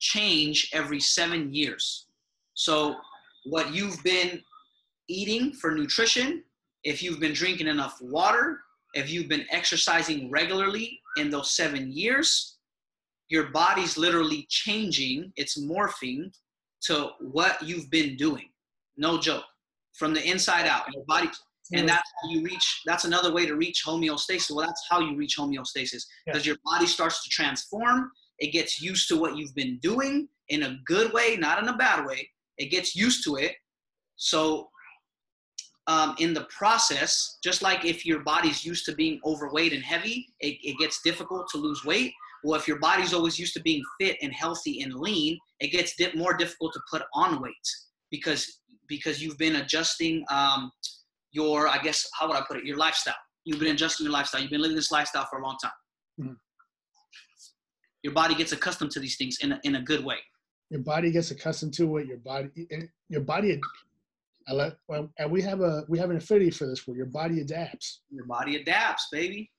change every seven years. So what you've been eating for nutrition if you've been drinking enough water if you've been exercising regularly in those seven years your body's literally changing it's morphing to what you've been doing. No joke. From the inside out your body and that's how you reach that's another way to reach homeostasis. Well that's how you reach homeostasis. Because yeah. your body starts to transform. It gets used to what you've been doing in a good way not in a bad way. It gets used to it. So um, in the process just like if your body's used to being overweight and heavy it, it gets difficult to lose weight well if your body's always used to being fit and healthy and lean it gets more difficult to put on weight because because you've been adjusting um, your, I guess, how would I put it, your lifestyle. You've been adjusting your lifestyle. You've been living this lifestyle for a long time. Mm-hmm. Your body gets accustomed to these things in a, in a good way. Your body gets accustomed to it. Your body, your body, I let, well, and we have a we have an affinity for this where your body adapts. Your body adapts, baby.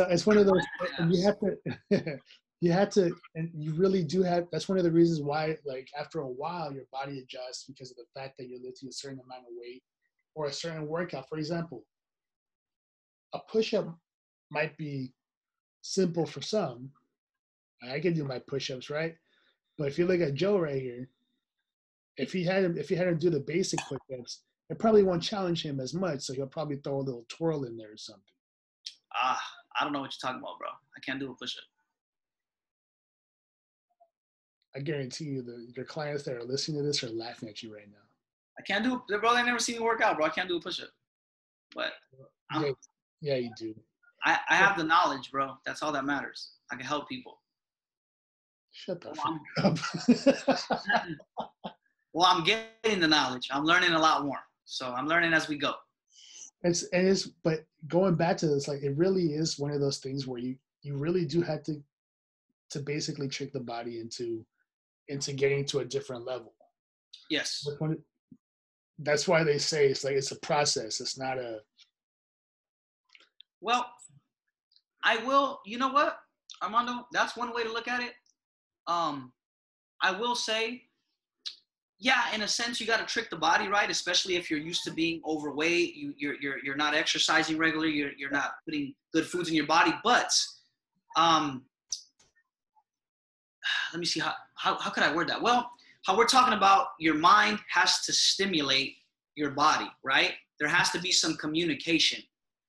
So it's one of those. You have to, you have to, and you really do have. That's one of the reasons why, like after a while, your body adjusts because of the fact that you're lifting a certain amount of weight or a certain workout. For example, a push-up might be simple for some. I can do my push-ups, right? But if you look at Joe right here, if he had him, if he had him do the basic push-ups, it probably won't challenge him as much. So he'll probably throw a little twirl in there or something. Ah, I don't know what you're talking about, bro. I can't do a push-up. I guarantee you, the your clients that are listening to this are laughing at you right now. I can't do it, bro. They never see me work out, bro. I can't do a push up. But yeah, yeah, you do. I, I have the knowledge, bro. That's all that matters. I can help people. Shut the well, fuck up. well, I'm getting the knowledge. I'm learning a lot more. So I'm learning as we go. It's and it's but going back to this, like it really is one of those things where you you really do have to to basically trick the body into into getting to a different level. Yes that's why they say it's like it's a process. It's not a. Well, I will. You know what, Armando? That's one way to look at it. Um, I will say, yeah, in a sense, you got to trick the body, right? Especially if you're used to being overweight, you, you're you're you're not exercising regularly, you're you're not putting good foods in your body. But, um, let me see how how how could I word that? Well, how we're talking about your mind has to stimulate your body, right? There has to be some communication.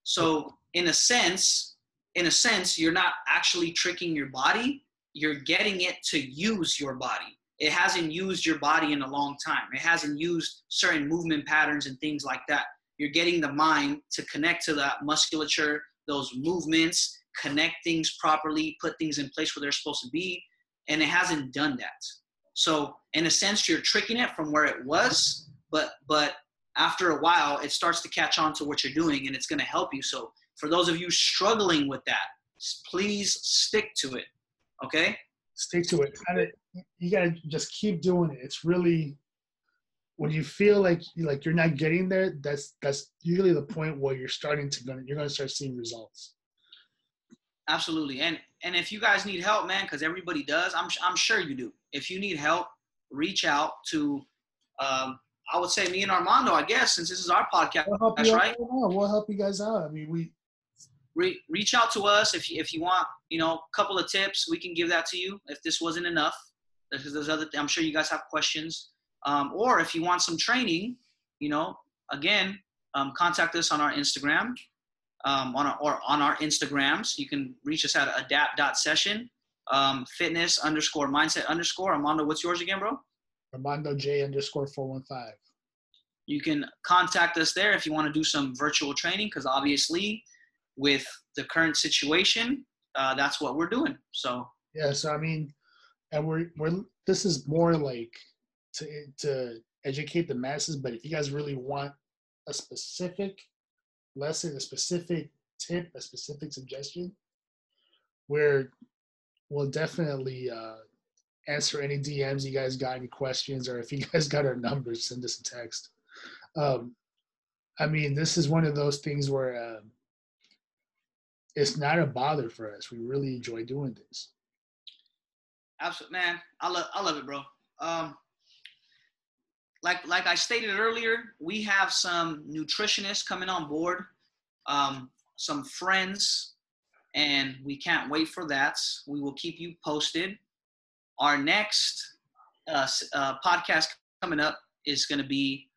So in a sense, in a sense, you're not actually tricking your body, you're getting it to use your body. It hasn't used your body in a long time. It hasn't used certain movement patterns and things like that. You're getting the mind to connect to that musculature those movements, connect things properly, put things in place where they're supposed to be, and it hasn't done that. So in a sense, you're tricking it from where it was, but but after a while, it starts to catch on to what you're doing, and it's going to help you. So for those of you struggling with that, please stick to it. Okay. Stick to it. You gotta just keep doing it. It's really when you feel like like you're not getting there. That's that's usually the point where you're starting to gonna you're gonna start seeing results. Absolutely, and and if you guys need help, man, because everybody does, I'm I'm sure you do. If you need help, reach out to. Um, I would say me and Armando, I guess, since this is our podcast. We'll That's right. We'll help you guys out. I mean, we re- reach out to us if you, if you want, you know, a couple of tips. We can give that to you if this wasn't enough. Because there's other, I'm sure you guys have questions. Um, or if you want some training, you know, again, um, contact us on our Instagram, um, on our, or on our Instagrams. You can reach us at adapt.session, um, fitness underscore mindset underscore. Armando, what's yours again, bro? Armando J underscore 415. You can contact us there if you want to do some virtual training because obviously with the current situation, uh, that's what we're doing. So yeah, so I mean, and we're we're this is more like to to educate the masses. But if you guys really want a specific lesson, a specific tip, a specific suggestion, where we'll definitely uh, answer any DMs you guys got any questions, or if you guys got our numbers, send us a text. Um, I mean, this is one of those things where. Uh, it's not a bother for us. We really enjoy doing this. Absolutely, man. I love I love it, bro. Um, like like I stated earlier, we have some nutritionists coming on board, um, some friends, and we can't wait for that. We will keep you posted. Our next uh, uh, podcast coming up is going to be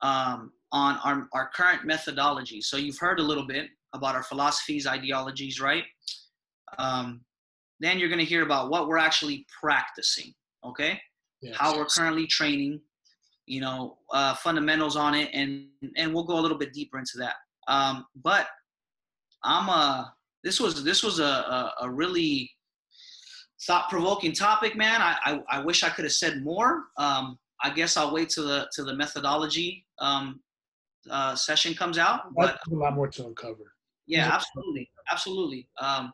um, on our, our current methodology. So you've heard a little bit about our philosophies, ideologies, right? Um, then you're going to hear about what we're actually practicing, okay? Yes. How we're currently training, you know, uh, fundamentals on it, and and we'll go a little bit deeper into that. Um, but I'm a uh, this was this was a a, a really thought provoking topic, man. I, I, I wish I could have said more. Um, I guess I'll wait till the to the methodology um, uh, session comes out. But a lot more to uncover. Yeah, absolutely, absolutely. Um,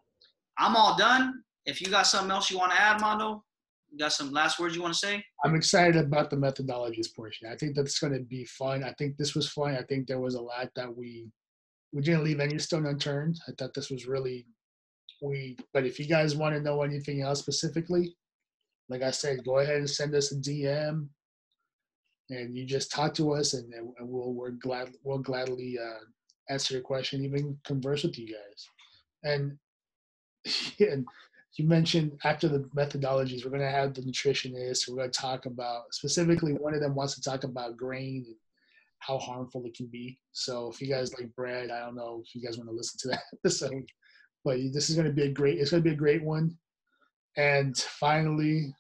I'm all done. If you got something else you want to add, Mando, you got some last words you want to say? I'm excited about the methodologies portion. I think that's going to be fun. I think this was fun. I think there was a lot that we we didn't leave any stone unturned. I thought this was really we. But if you guys want to know anything else specifically, like I said, go ahead and send us a DM, and you just talk to us, and, and we'll we're glad we'll gladly uh, answer your question, even converse with you guys. And, and you mentioned after the methodologies, we're going to have the nutritionist. We're going to talk about specifically one of them wants to talk about grain and how harmful it can be. So if you guys like bread, I don't know if you guys want to listen to that episode, but this is going to be a great. It's going to be a great one. And finally,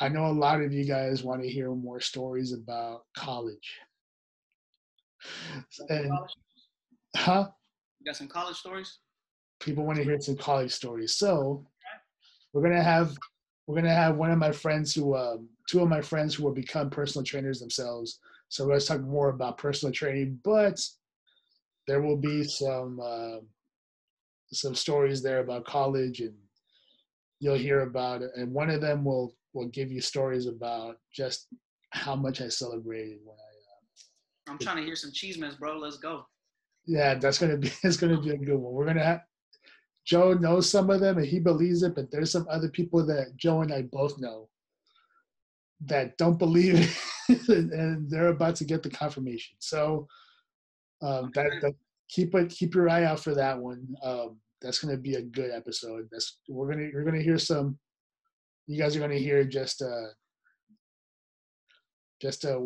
I know a lot of you guys want to hear more stories about college. And Huh? You got some college stories? People want to hear some college stories. So we're gonna have we're gonna have one of my friends who um, two of my friends who will become personal trainers themselves. So we're gonna talk more about personal training, but there will be some uh, some stories there about college and you'll hear about it. And one of them will will give you stories about just how much I celebrated when I. Uh, I'm trying to hear some cheese mess, bro. Let's go. Yeah, that's gonna be it's gonna be a good one. We're gonna have Joe knows some of them and he believes it, but there's some other people that Joe and I both know that don't believe it, and they're about to get the confirmation. So um, that, that keep it keep your eye out for that one. Um, that's gonna be a good episode. That's we're gonna you're gonna hear some. You guys are gonna hear just uh just uh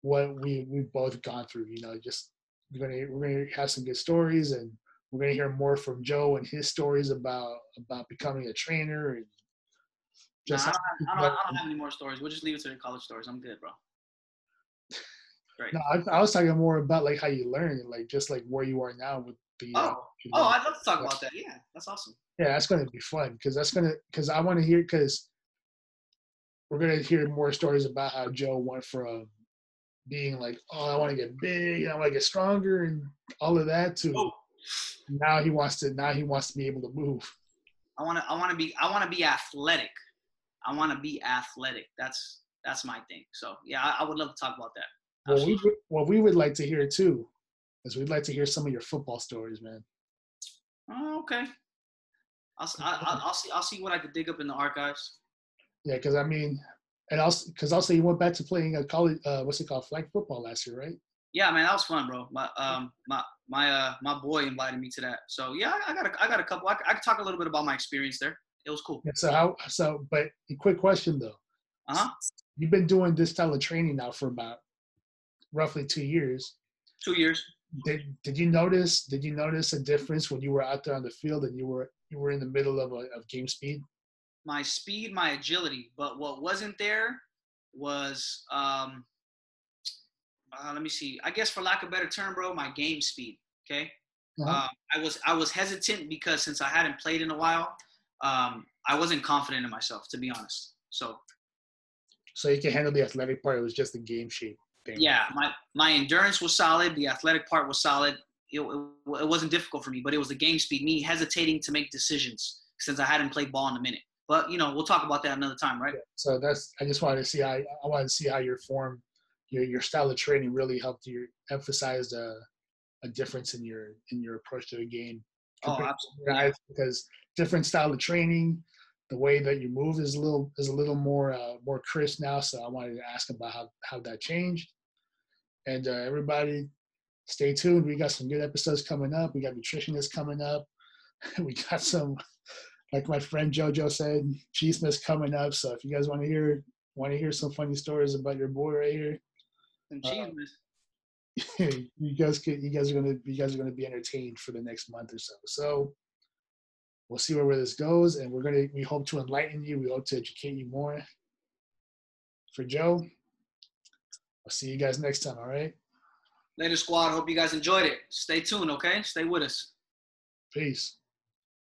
what we we've both gone through. You know, just we're gonna we're gonna have some good stories, and we're gonna hear more from Joe and his stories about about becoming a trainer and just. I, don't have, I, don't, I, don't, have any more stories. We'll just leave it to the college stories. I'm good, bro. Great. No, I, I was talking more about like how you learn, like just like where you are now with The, Oh. uh, Oh, I'd love to talk about that. Yeah, that's awesome. yeah, that's gonna be fun because that's gonna because I want to hear because we're gonna hear more stories about how Joe went from being like, oh, I want to get big, I want to get stronger, and all of that to Oh. now he wants to now he wants to be able to move. I want to. I want to be. I want to be athletic. I want to be athletic. That's that's my thing. So yeah, I, I would love to talk about that. Well, we Absolutely. would- what we would like to hear too is we'd like to hear some of your football stories, man. Oh, okay. I'll, s- I, will I'll see. I'll see what I could dig up in the archives. Yeah, because I mean, and also because also you went back to playing a college, uh, what's it called, flag football last year, right? Yeah, man, that was fun, bro. My um my my uh my boy invited me to that. So yeah, I got a, I got a couple. I could talk a little bit about my experience there. It was cool. Yeah, so how so? But a quick question though. Uh huh. You've been doing this style of training now for about roughly two years. Two years. Did did you notice? Did you notice a difference when you were out there on the field and you were you were in the middle of a, of game speed? My speed, my agility, but what wasn't there was um. Uh, let me see. I guess for lack of a better term, bro, my game speed. Okay. Uh-huh. Um, I was I was hesitant because since I hadn't played in a while, um, I wasn't confident in myself, to be honest. So so you can handle the athletic part. It was just the game shape thing. yeah, my my endurance was solid. The athletic part was solid. It, it, it wasn't difficult for me, but it was the game speed, me hesitating to make decisions since I hadn't played ball in a minute. But you know, we'll talk about that another time, right? So that's I just wanted to see how I wanted to see how your form, your your style of training really helped you emphasize a, a difference in your in your approach to the game. Oh, absolutely. guys, because different style of training, the way that you move is a little is a little more uh, more crisp now. So I wanted to ask about how how that changed. And uh, everybody, stay tuned. We got some good episodes coming up. We got nutritionists coming up. we got some, like my friend JoJo said, cheesemas coming up. So if you guys want to hear want to hear some funny stories about your boy right here, Uh, geez, you guys could you guys are gonna you guys are gonna be entertained for the next month or so. So we'll see where, where this goes, and we're gonna we hope to enlighten you. We hope to educate you more. For Joe, I'll see you guys next time. All right, Later, squad. Hope you guys enjoyed it. Stay tuned, okay? Stay with us. peace.